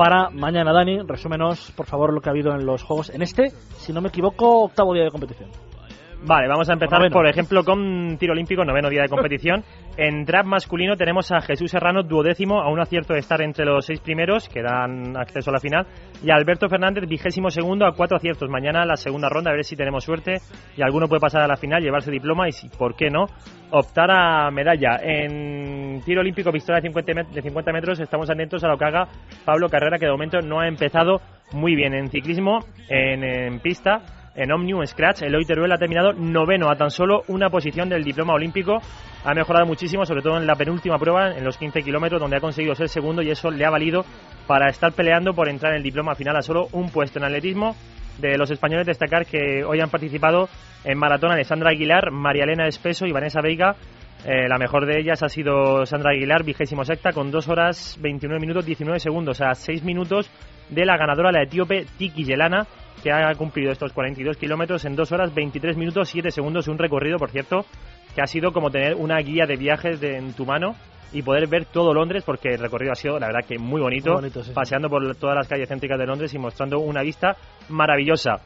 para mañana. Dani, resúmenos, por favor, lo que ha habido en los juegos. En este, si no me equivoco, octavo día de competición. Vale, vamos a empezar, por ejemplo, con tiro olímpico, noveno día de competición. En trap masculino tenemos a Jesús Serrano, duodécimo, a un acierto de estar entre los seis primeros, que dan acceso a la final. Y Alberto Fernández, vigésimo segundo, a cuatro aciertos. Mañana la segunda ronda, a ver si tenemos suerte. Y alguno puede pasar a la final, llevarse diploma y, si, ¿por qué no?, optar a medalla. En tiro olímpico, pistola de 50, met- de 50 metros, estamos atentos a lo que haga Pablo Carrera, que de momento no ha empezado muy bien. En ciclismo, en, en pista, en Omnium Scratch, Eloy Teruel ha terminado noveno a tan solo una posición del diploma olímpico. Ha mejorado muchísimo, sobre todo en la penúltima prueba, en los 15 kilómetros, donde ha conseguido ser segundo y eso le ha valido para estar peleando por entrar en el diploma final a solo un puesto en atletismo. De los españoles, destacar que hoy han participado en maratón Alessandra Aguilar, María Elena Espeso y Vanessa Veiga. Eh, la mejor de ellas ha sido Sandra Aguilar, vigésimo sexta, con 2 horas 29 minutos 19 segundos, sea, 6 minutos de la ganadora, la etíope Tiki Yelana, que ha cumplido estos 42 kilómetros en 2 horas 23 minutos 7 segundos. Un recorrido, por cierto, que ha sido como tener una guía de viajes de- en tu mano y poder ver todo Londres, porque el recorrido ha sido, la verdad, que muy bonito, Muy bonito, sí, sí. paseando por todas las calles céntricas de Londres y mostrando una vista maravillosa.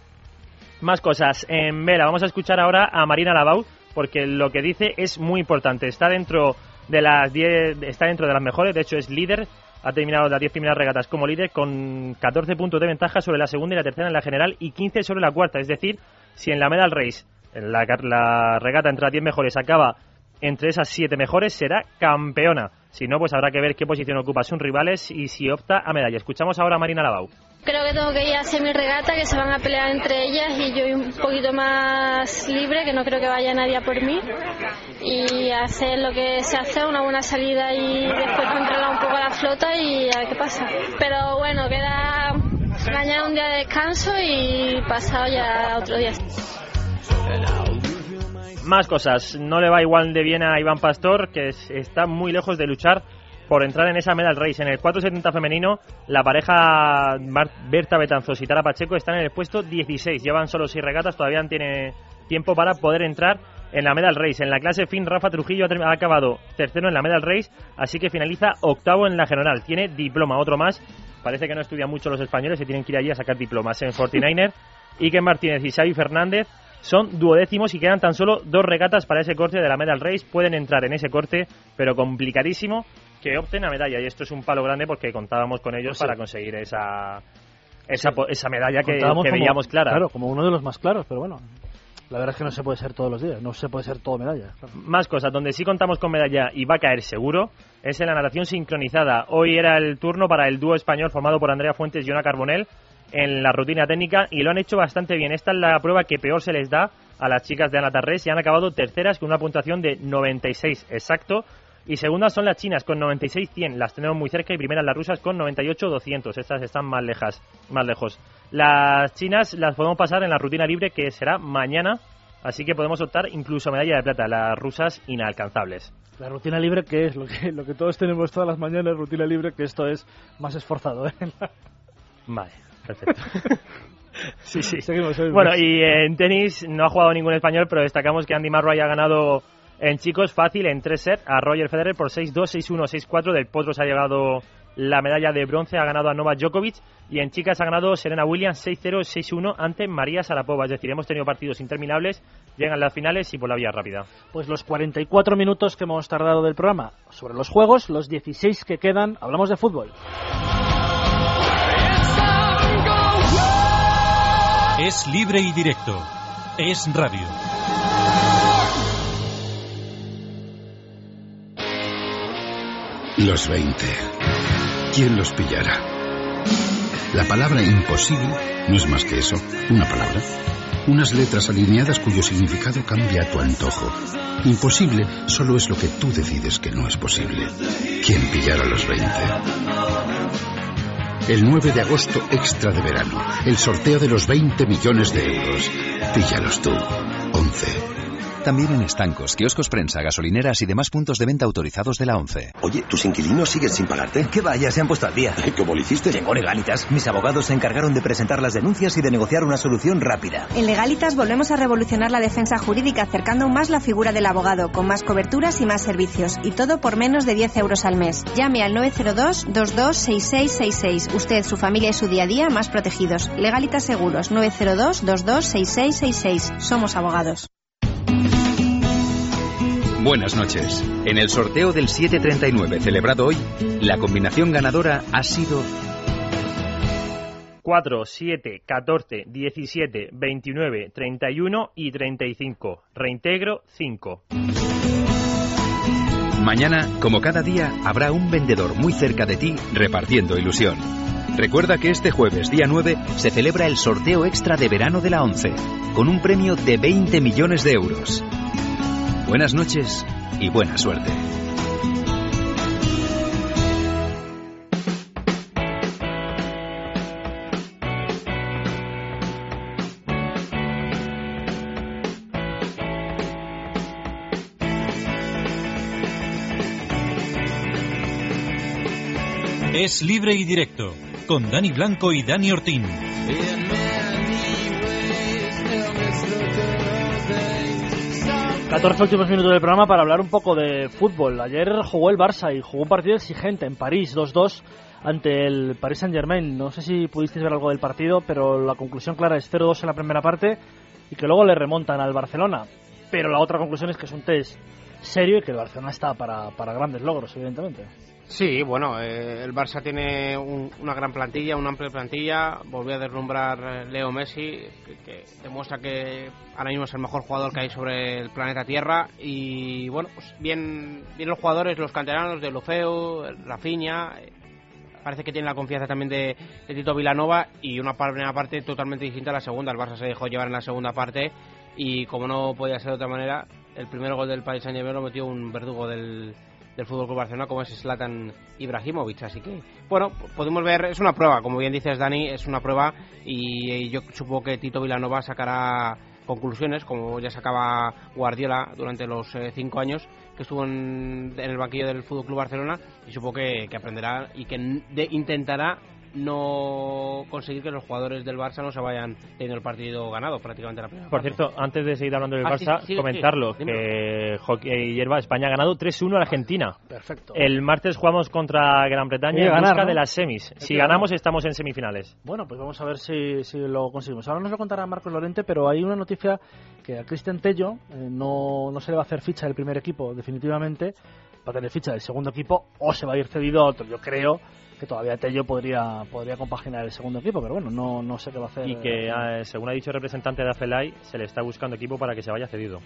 Más cosas. En Vela, vamos a escuchar ahora a Marina Lavau, porque lo que dice es muy importante. Está dentro de las 10, está dentro de las mejores, de hecho es líder. Ha terminado las 10 primeras regatas como líder con 14 puntos de ventaja sobre la segunda y la tercera en la general y 15 sobre la cuarta. Es decir, si en la Medal Race, la, la regata entre las 10 mejores, acaba entre esas 7 mejores, será campeona. Si no, pues habrá que ver qué posición ocupa sus rivales y si opta a medalla. Escuchamos ahora a Marina Lavau. Creo que tengo que ir a hacer mi regata, que se van a pelear entre ellas y yo un poquito más libre, que no creo que vaya nadie por mí. Y hacer lo que se hace, una buena salida y después controlar un poco la flota y a ver qué pasa. Pero bueno, queda mañana un día de descanso y pasado ya otro día. Más cosas. No le va igual de bien a Iván Pastor, que es- está muy lejos de luchar por entrar en esa medal race. En el 470 femenino, la pareja Mar- Berta Betanzos y Tara Pacheco están en el puesto 16. Llevan solo 6 regatas, todavía no tiene tiempo para poder entrar en la medal race. En la clase fin, Rafa Trujillo ha acabado tercero en la medal race, así que finaliza octavo en la general. Tiene diploma, otro más. Parece que no estudian mucho los españoles y tienen que ir allí a sacar diplomas. En 49er, Iker Martínez y Xavi Fernández son duodécimos y quedan tan solo dos regatas para ese corte de la medal race. Pueden entrar en ese corte, pero complicadísimo que opten a medalla. Y esto es un palo grande porque contábamos con ellos Pues sí. para conseguir esa esa, po- esa medalla que, que como- veíamos clara. Claro, como uno de los más claros, pero bueno. La verdad es que no se puede ser todos los días, no se puede ser todo medalla. claro. Más cosas, donde sí contamos con medalla y va a caer seguro, es en la natación sincronizada. Hoy era el turno para el dúo español formado por Andrea Fuentes y Ona Carbonell en la rutina técnica y lo han hecho bastante bien. Esta es la prueba que peor se les da a las chicas de Anatarres y han acabado terceras con una puntuación de 96 exacto. Y segundas son las chinas con 96-100, las tenemos muy cerca, y primeras las rusas con 98-200, estas están más, lejas, más lejos. Las chinas las podemos pasar en la rutina libre que será mañana Así que podemos optar incluso medalla de plata, las rusas inalcanzables. La rutina libre, que es lo que, lo que todos tenemos todas las mañanas, rutina libre, que esto es más esforzado. ¿eh? Vale, perfecto. sí, sí. Seguimos, seguimos. Bueno, y en tenis no ha jugado ningún español, pero destacamos que Andy Murray ha ganado en chicos fácil en tres sets a Roger Federer por 6-2, 6-1, 6-4. Del Potros ha llegado la medalla de bronce, ha ganado a Novak Djokovic. Y en chicas ha ganado Serena Williams 6-0, 6-1 ante María Sarapova. Es decir, hemos tenido partidos interminables, llegan las finales y por la vía rápida. Pues los 44 minutos que hemos tardado del programa sobre los juegos, los 16 que quedan, hablamos de fútbol. Es libre y directo. Es radio. Los 20. ¿Quién los pillará? La palabra imposible no es más que eso, una palabra. Unas letras alineadas cuyo significado cambia a tu antojo. Imposible solo es lo que tú decides que no es posible. ¿Quién pillará los 20? El 9 de agosto extra de verano. El sorteo de los 20 millones de euros. Píllalos tú. 11. También en estancos, kioscos prensa, gasolineras y demás puntos de venta autorizados de la ONCE. Oye, ¿tus inquilinos siguen sin pagarte? Que vaya, se han puesto al día. ¿Cómo lo hiciste? Llegó Legalitas. Mis abogados se encargaron de presentar las denuncias y de negociar una solución rápida. En Legalitas volvemos a revolucionar la defensa jurídica acercando aún más la figura del abogado, con más coberturas y más servicios. Y todo por menos de 10 euros al mes. Llame al 902-226666. Usted, su familia y su día a día más protegidos. Legalitas Seguros. 902-226666. Somos abogados. Buenas noches. En el sorteo del 739 celebrado hoy, la combinación ganadora ha sido 4, 7, 14, 17, 29, 31 y 35. Reintegro 5. Mañana, como cada día, habrá un vendedor muy cerca de ti repartiendo ilusión. Recuerda que este jueves, día 9, se celebra el sorteo extra de verano de la 11, con un premio de 20 millones de euros. Buenas noches y buena suerte. Es libre y directo con Dani Blanco y Dani Ortín. 14 últimos minutos del programa para hablar un poco de fútbol. Ayer jugó el Barça y jugó un partido exigente en París, 2-2 ante el Paris Saint-Germain. No sé si pudisteis ver algo del partido, pero la conclusión clara es 0-2 en la primera parte y que luego le remontan al Barcelona. Pero la otra conclusión es que es un test serio y que el Barcelona está para, para grandes logros, evidentemente. Sí, bueno, eh, el Barça tiene un- una gran plantilla, una amplia plantilla. Volvió a deslumbrar eh, Leo Messi, que, demuestra que ahora mismo es el mejor jugador que hay sobre el planeta Tierra. Y bueno, pues bien, bien los jugadores, los canteranos de Lofeu, Rafinha. eh, Parece que tiene la confianza también de, Tito Vilanova y una primera parte totalmente distinta a la segunda. El Barça se dejó llevar en la segunda parte y como no podía ser de otra manera, el primer gol del Paris Saint-Germain lo metió un verdugo del, del Fútbol Club Barcelona como es Zlatan Ibrahimovic. Así que, bueno, podemos ver, es una prueba, como bien dices Dani, es una prueba. Y yo supongo que Tito Vilanova sacará conclusiones, como ya sacaba Guardiola durante los eh, cinco años que estuvo en, en el banquillo del Fútbol Club Barcelona. Y supongo que, que aprenderá y que de- intentará no conseguir que los jugadores del Barça no se vayan teniendo el partido ganado prácticamente la primera Por parte. cierto, antes de seguir hablando del Ah, Barça, sí, sí, comentarlo, sí, que hockey hierba España ha ganado 3-1 a la Argentina. Perfecto. El martes jugamos contra Gran Bretaña en ganar, busca ¿no? de las semis. Si ganamos, estamos en semifinales. Bueno, pues vamos a ver si, si lo conseguimos. Ahora nos lo contará Marcos Lorente, pero hay una noticia que a Cristian Tello eh, no, no se le va a hacer ficha del primer equipo definitivamente, va a tener ficha del segundo equipo o se va a ir cedido a otro. Yo creo que todavía Tello podría, podría compaginar el segundo equipo, pero bueno, no, no sé qué va a hacer. Y que, eh, ah, según ha dicho el representante de Afelay, se le está buscando equipo para que se vaya cedido.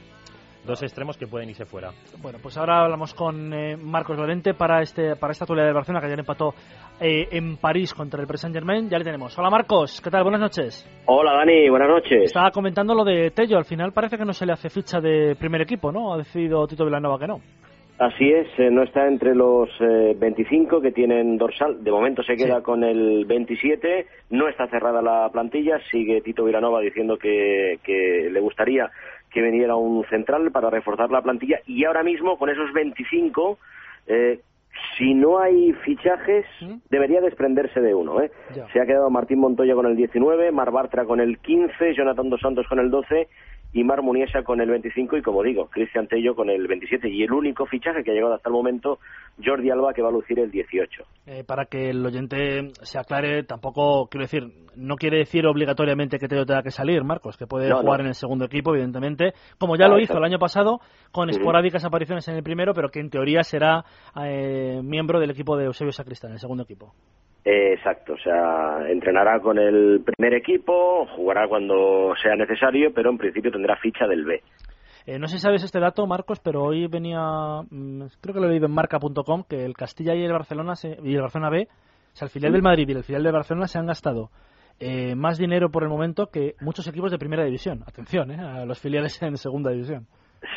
Dos extremos que pueden irse fuera. Bueno, pues ahora hablamos con eh, Marcos Lorente para este para esta actualidad de Barcelona que ayer empató eh, en París contra el Paris Saint Germain. Ya le tenemos. Hola Marcos, ¿qué tal? Buenas noches. Hola Dani, buenas noches. Estaba comentando lo de Tello. Al final parece que no se le hace ficha de primer equipo, ¿no? Ha decidido Tito Vilanova que no. Así es, eh, no está entre los eh, 25 que tienen dorsal. De momento se queda con el 27. No está cerrada la plantilla. Sigue Tito Vilanova diciendo que, que le gustaría que viniera un central para reforzar la plantilla y ahora mismo con esos 25 eh, si no hay fichajes, debería desprenderse de uno. ¿eh? Se ha quedado Martín Montoya con el 19, Mar Bartra con el 15, Jonathan Dos Santos con el 12 y Mar Muniesa con el 25 y como digo, Cristian Tello con el 27 y el único fichaje que ha llegado hasta el momento, Jordi Alba que va a lucir el 18. Eh, para que el oyente se aclare, tampoco quiero decir, no quiere decir obligatoriamente que Tello tenga que salir, Marcos, que puede jugar en el segundo equipo, evidentemente, como ya lo hizo el año pasado con esporádicas apariciones en el primero, pero que en teoría será eh, miembro del equipo de Eusebio Sacristán, el segundo equipo. Exacto, o sea, entrenará con el primer equipo, jugará cuando sea necesario, pero en principio tendrá ficha del B. Eh, no sé si sabes este dato, Marcos, pero hoy venía, mm, creo que lo he leído en marca.com, que el Castilla y el Barcelona y el Barcelona B, o sea, el filial del Madrid y el filial del Barcelona se han gastado eh, más dinero por el momento que muchos equipos de primera división. Atención, eh, a los filiales en segunda división.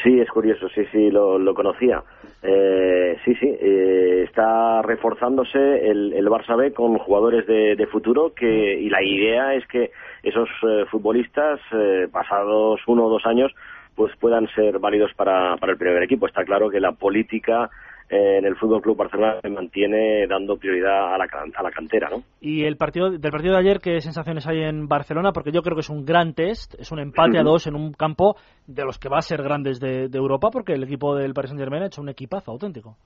Sí, es curioso, sí, sí, lo, conocía. Eh, sí, sí, eh, está reforzándose el, el Barça B con jugadores de, futuro que, y la idea es que esos eh, futbolistas, pasados uno o dos años, pues puedan ser válidos para, para el primer equipo. Está claro que la política en el Fútbol Club Barcelona se mantiene dando prioridad a la, a la cantera, ¿no? Y el partido del partido de ayer, ¿qué sensaciones hay en Barcelona? Porque yo creo que es un gran test, es un empate a dos en un campo de los que va a ser grandes de, Europa, porque el equipo del Paris Saint Germain ha hecho un equipazo auténtico.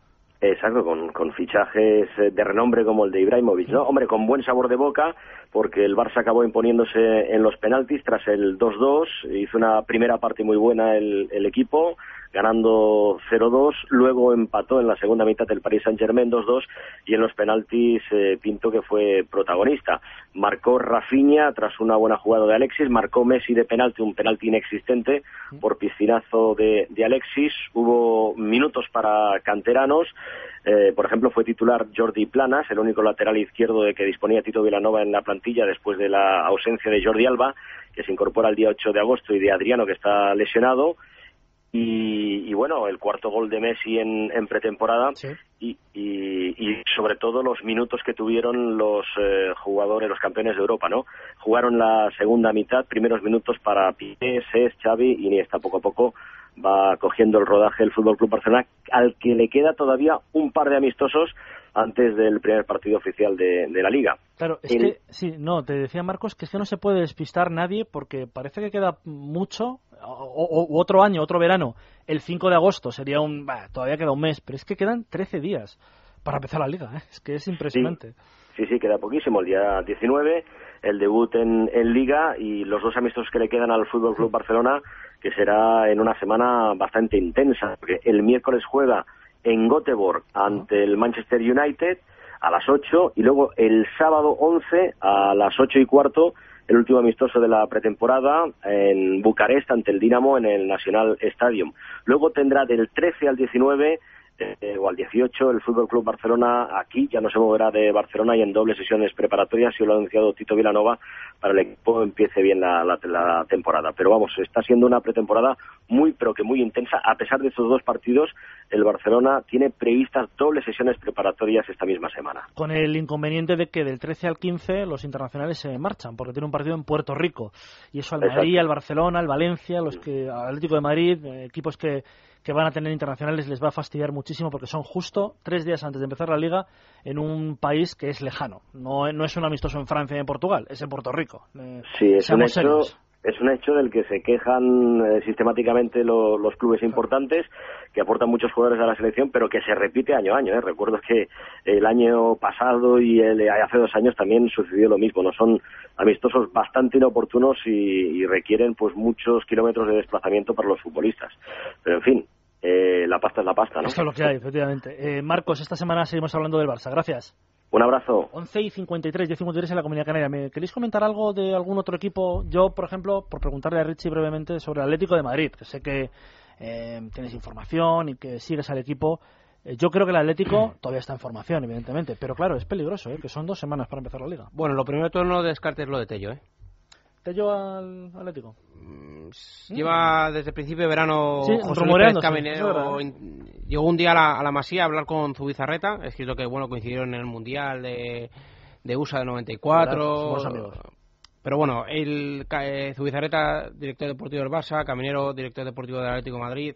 Exacto, con, con, fichajes de renombre como el de Ibrahimovic, ¿no? Hombre, con buen sabor de boca, porque el Barça acabó imponiéndose en los penaltis tras el 2-2, hizo una primera parte muy buena el, el equipo, ganando 0-2, luego empató en la segunda mitad el Paris Saint-Germain 2-2 y en los penaltis eh, Pinto que fue protagonista. Marcó Rafinha tras una buena jugada de Alexis, marcó Messi de penalti, un penalti inexistente por piscinazo de, Alexis, hubo minutos para canteranos, eh, por ejemplo, fue titular Jordi Planas, el único lateral izquierdo de que disponía Tito Vilanova en la plantilla después de la ausencia de Jordi Alba, que se incorpora el día 8 de agosto, y de Adriano, que está lesionado. Y, bueno, el cuarto gol de Messi en, pretemporada y, sobre todo los minutos que tuvieron los eh, jugadores, los campeones de Europa, ¿no? Jugaron la segunda mitad, primeros minutos para Piqué, Cés, Xavi y Iniesta. Poco a poco va cogiendo el rodaje el Fútbol Club Barcelona, al que le queda todavía un par de amistosos antes del primer partido oficial de, la liga. Claro, es que, sí, no, te decía Marcos que es que no se puede despistar nadie porque parece que queda mucho, o, otro año, otro verano, el 5 de agosto sería un, todavía queda un mes, pero es que quedan 13 días para empezar la liga, ¿eh? es que es impresionante. Sí, sí, queda poquísimo, el día 19, el debut en, en liga y los dos amistosos que le quedan al Fútbol Club Barcelona, que será en una semana bastante intensa, porque el miércoles juega en Göteborg ante el Manchester United a las 8 y luego el sábado 11 a las 8 y cuarto el último amistoso de la pretemporada en Bucarest ante el Dinamo en el National Stadium. Luego tendrá del 13 al 19 eh, o al 18 el Fútbol Club Barcelona aquí ya no se moverá de Barcelona y en doble sesiones preparatorias y lo ha anunciado Tito Vilanova para el equipo empiece bien la, la, temporada. Pero vamos está siendo una pretemporada muy pero que muy intensa. A pesar de estos dos partidos el Barcelona tiene previstas dobles sesiones preparatorias esta misma semana. Con el inconveniente de que del 13 al 15 los internacionales se marchan porque tiene un partido en Puerto Rico. Y eso al Madrid al Barcelona al Valencia los que al Atlético de Madrid eh, equipos que que van a tener internacionales les va a fastidiar muchísimo porque son justo tres días antes de empezar la liga en un país que es lejano. No, no es un amistoso en Francia y en Portugal, es en Puerto Rico. Eh, sí, es un hecho. Es un hecho del que se quejan eh, sistemáticamente los clubes importantes que aportan muchos jugadores a la selección, pero que se repite año a año. ¿eh? Recuerdo que el año pasado y el, hace dos años también sucedió lo mismo. No son amistosos bastante inoportunos y, y requieren pues muchos kilómetros de desplazamiento para los futbolistas. Pero en fin, eh, la pasta es la pasta, ¿no? Esto es lo que hay, efectivamente. Eh, Marcos, esta semana seguimos hablando del Barça. Gracias. Un abrazo. 11 y 53, 10 53 en la Comunidad Canaria. ¿Me queréis comentar algo de algún otro equipo? Yo, por ejemplo, por preguntarle a Richie brevemente sobre el Atlético de Madrid, que sé que eh, tienes información y que sigues al equipo. yo creo que el Atlético todavía está en formación, evidentemente, pero claro, es peligroso, que son dos semanas para empezar la liga. Bueno, lo primero de todo no descartes lo de Tello, ¿eh? ¿Tello al Atlético? Mm, lleva desde el principio de verano sí, Caminero. llegó un día a la, a la, Masía a hablar con Zubizarreta. Es cierto que bueno coincidieron en el Mundial de, de USA de 94. Pero bueno, el eh, Zubizarreta, director deportivo del Barça, Caminero, director deportivo del Atlético de Madrid,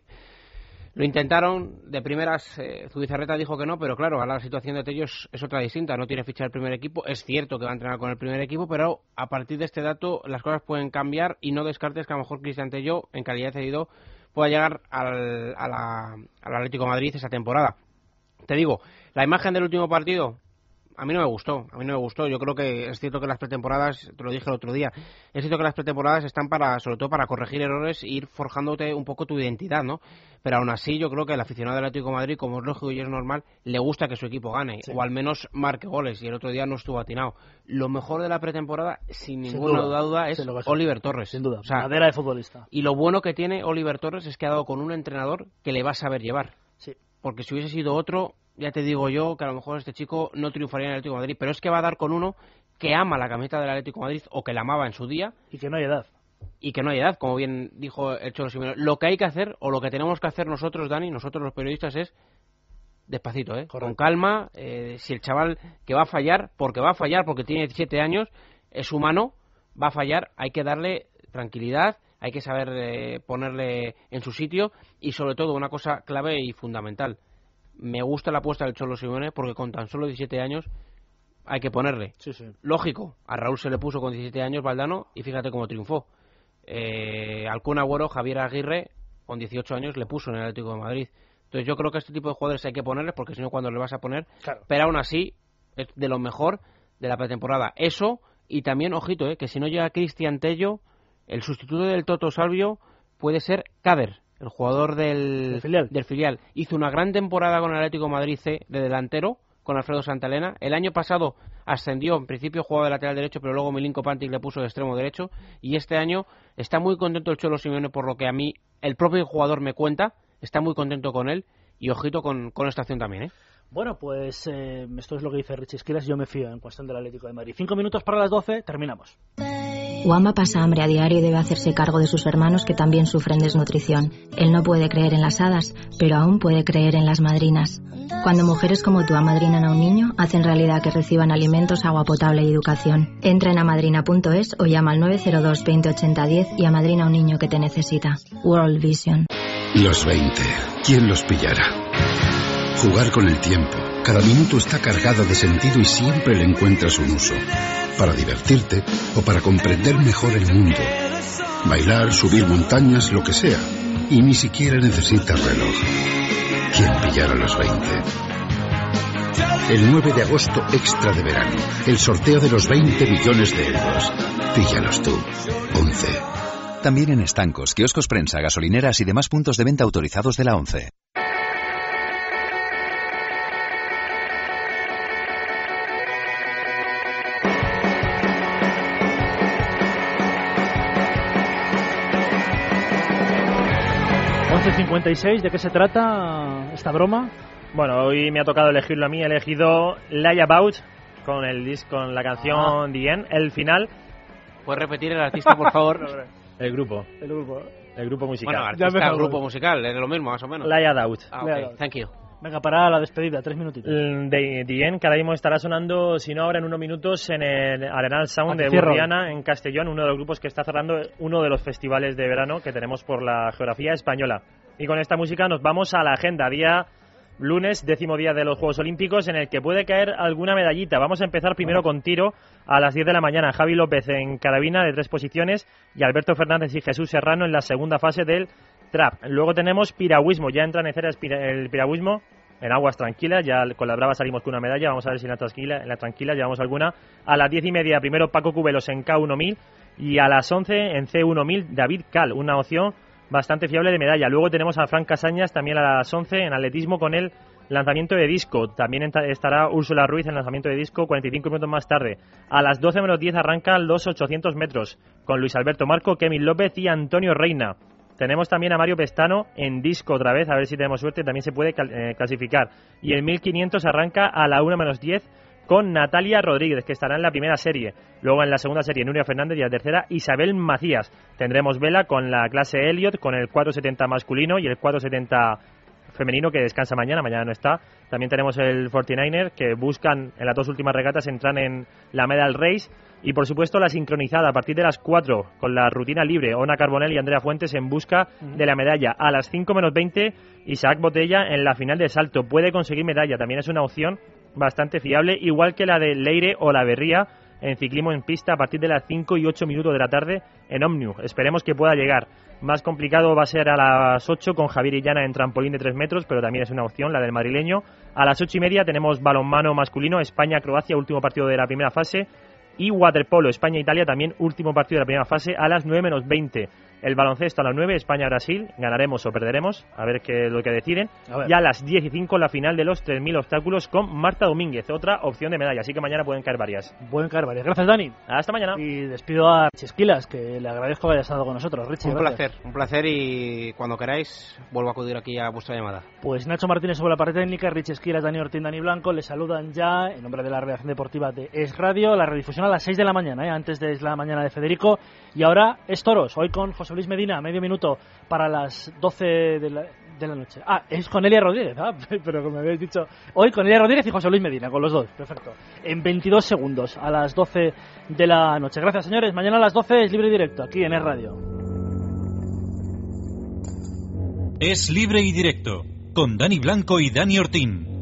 lo intentaron, de primeras eh, Zubizarreta dijo que no, pero claro, ahora la situación de Tellos es otra distinta, no tiene ficha del primer equipo, es cierto que va a entrenar con el primer equipo, pero a partir de este dato las cosas pueden cambiar y no descartes que a lo mejor Cristian Tello, en calidad de cedido, pueda llegar al, al Atlético Madrid esa temporada. Te digo, la imagen del último partido, a mí no me gustó, a mí no me gustó. Yo creo que es cierto que las pretemporadas, te lo dije el otro día, es cierto que las pretemporadas están para, sobre todo para corregir errores e ir forjándote un poco tu identidad, ¿no? Pero aún así yo creo que el aficionado del Atlético de Madrid, como es lógico y es normal, le gusta que su equipo gane, o al menos marque goles, y el otro día no estuvo atinado. Lo mejor de la pretemporada, sin ninguna duda, es Oliver Torres. Sin duda, madera de futbolista. Y lo bueno que tiene Oliver Torres es que ha dado con un entrenador que le va a saber llevar. Sí. Porque si hubiese sido otro, ya te digo yo que a lo mejor este chico no triunfaría en el Atlético de Madrid, pero es que va a dar con uno que ama la camiseta del Atlético de Madrid o que la amaba en su día. Y que no hay edad. Y que no hay edad, como bien dijo el Cholo Simeone. Lo que hay que hacer, o lo que tenemos que hacer nosotros, Dani, nosotros los periodistas, es despacito, ¿eh? con calma. Eh, si el chaval que va a fallar, porque va a fallar, porque tiene 17 años, es humano, va a fallar, hay que darle tranquilidad, hay que saber eh, ponerle en su sitio y sobre todo una cosa clave y fundamental, me gusta la apuesta del Cholo Simeone porque con tan solo 17 años hay que ponerle. Lógico, a Raúl se le puso con 17 años Valdano y fíjate cómo triunfó. Eh, al Agüero, Javier Aguirre, con 18 años, le puso en el Atlético de Madrid. Entonces yo creo que este tipo de jugadores hay que ponerles porque si no, cuando le vas a poner? Pero aún así, es de lo mejor de la pretemporada. Eso, y también, ojito, eh, que si no llega Cristian Tello, el sustituto del Toto Salvio puede ser Cader el jugador del, filial. hizo una gran temporada con el Atlético Madrid C de delantero, con Alfredo Santalena. El año pasado ascendió, en principio jugaba de lateral derecho, pero luego Milinko Pantic le puso de extremo derecho. Y este año está muy contento el Cholo Simeone por lo que a mí el propio jugador me cuenta. Está muy contento con él y ojito con, con esta acción también, ¿eh? Bueno, pues eh, esto es lo que dice Richie Esquilas. Yo me fío en cuestión del Atlético de Madrid. Cinco minutos para las doce, terminamos. Wamba pasa hambre a diario y debe hacerse cargo de sus hermanos que también sufren desnutrición. Él no puede creer en las hadas, pero aún puede creer en las madrinas. Cuando mujeres como tú amadrinan a un niño, hacen realidad que reciban alimentos, agua potable y educación. Entra en amadrina.es o llama al 902 2080 10 y amadrina a un niño que te necesita. World Vision. Los 20. ¿Quién los pillará? Jugar con el tiempo. Cada minuto está cargado de sentido y siempre le encuentras un uso. Para divertirte o para comprender mejor el mundo. Bailar, subir montañas, lo que sea. Y ni siquiera necesitas reloj. ¿Quién pillará los 20? El 9 de agosto extra de verano. El sorteo de los 20 millones de euros. Píllalos tú. 11. También en estancos, kioscos prensa, gasolineras y demás puntos de venta autorizados de la 11. 56, ¿de qué se trata esta broma? Bueno, hoy me ha tocado elegirlo a mí, he elegido Lie About con el disco, con la canción ah. The el final. ¿Puedes repetir el artista, por favor? el grupo. El grupo. El grupo musical. Bueno, artista, el grupo musical, es lo mismo, más o menos. Lie Out. Ah, okay. Thank you. Venga, para la despedida, tres minutitos. De The cada mismo estará sonando, si no ahora en unos minutos, en el Arenal Sound de Burriana, en Castellón, uno de los grupos que está cerrando uno de los festivales de verano que tenemos por la geografía española. Y con esta música nos vamos a la agenda, día lunes, décimo día de los Juegos Olímpicos, en el que puede caer alguna medallita. Vamos a empezar primero con tiro a las 10 de la mañana. Javi López en carabina de tres posiciones y Alberto Fernández y Jesús Serrano en la segunda fase del trap. Luego tenemos piragüismo, ya entra en escena el piragüismo en aguas tranquilas, ya con la brava salimos con una medalla, vamos a ver si en la tranquila, en la tranquila llevamos alguna. A las diez y media primero Paco Cubelos en K1000 y a las 11 en C1000 David Cal, una opción bastante fiable de medalla. Luego tenemos a Frank Casañas también a las 11 en atletismo con el lanzamiento de disco. También estará Úrsula Ruiz en lanzamiento de disco 45 minutos más tarde. A las 12 menos 10 arrancan los 800 metros con Luis Alberto Marco, Kevin López y Antonio Reina. Tenemos también a Mario Pestano en disco otra vez, a ver si tenemos suerte, también se puede eh, clasificar. Y el 1500 arranca a la 1 menos 10 con Natalia Rodríguez, que estará en la primera serie. Luego en la segunda serie Nuria Fernández y la tercera Isabel Macías. Tendremos vela con la clase Elliot, con el 470 masculino y el 470 femenino que descansa mañana, mañana no está. También tenemos el 49er que buscan en las dos últimas regatas entrar en la Medal Race. Y por supuesto la sincronizada a partir de las 4 con la rutina libre, Ona Carbonell y Andrea Fuentes en busca de la medalla. A las 5 menos 20, Isaac Botella en la final de salto. Puede conseguir medalla, también es una opción bastante fiable, igual que la de Leire o la Berría en ciclismo en pista a partir de las 5 y 8 minutos de la tarde en Omniu. Esperemos que pueda llegar. Más complicado va a ser a las 8 con Javier Illana en trampolín de 3 metros, pero también es una opción, la del madrileño. A las 8 y media tenemos balonmano masculino, España-Croacia, último partido de la primera fase. Y waterpolo, España-Italia, también último partido de la primera fase a las 9 menos 20. El baloncesto a las 9, España-Brasil, ganaremos o perderemos, a ver qué es lo que deciden. Y a las 10 y 5 la final de los 3.000 obstáculos con Marta Domínguez, otra opción de medalla, así que mañana pueden caer varias. Pueden caer varias. Gracias, Dani. Hasta mañana. Y despido a Chesquilas, que le agradezco que haya estado con nosotros. Richie, un gracias. placer, un placer y cuando queráis vuelvo a acudir aquí a vuestra llamada. Pues Nacho Martínez sobre la parte técnica, Richie Esquilas, Dani Ortín, Dani Blanco, les saludan ya en nombre de la redacción deportiva de Es Radio, la redifusión a las 6 de la mañana, ¿eh? antes de Es la mañana de Federico. Y ahora es Toros, hoy con José Luis Medina, medio minuto para las 12 de la, de la noche. Ah, es con Elia Rodríguez, ah, pero como me habéis dicho, hoy con Elia Rodríguez y José Luis Medina, con los dos, perfecto. En 22 segundos, a las 12 de la noche. Gracias, señores. Mañana a las 12 es libre y directo, aquí en Es Radio. Es libre y directo, con Dani Blanco y Dani Ortín.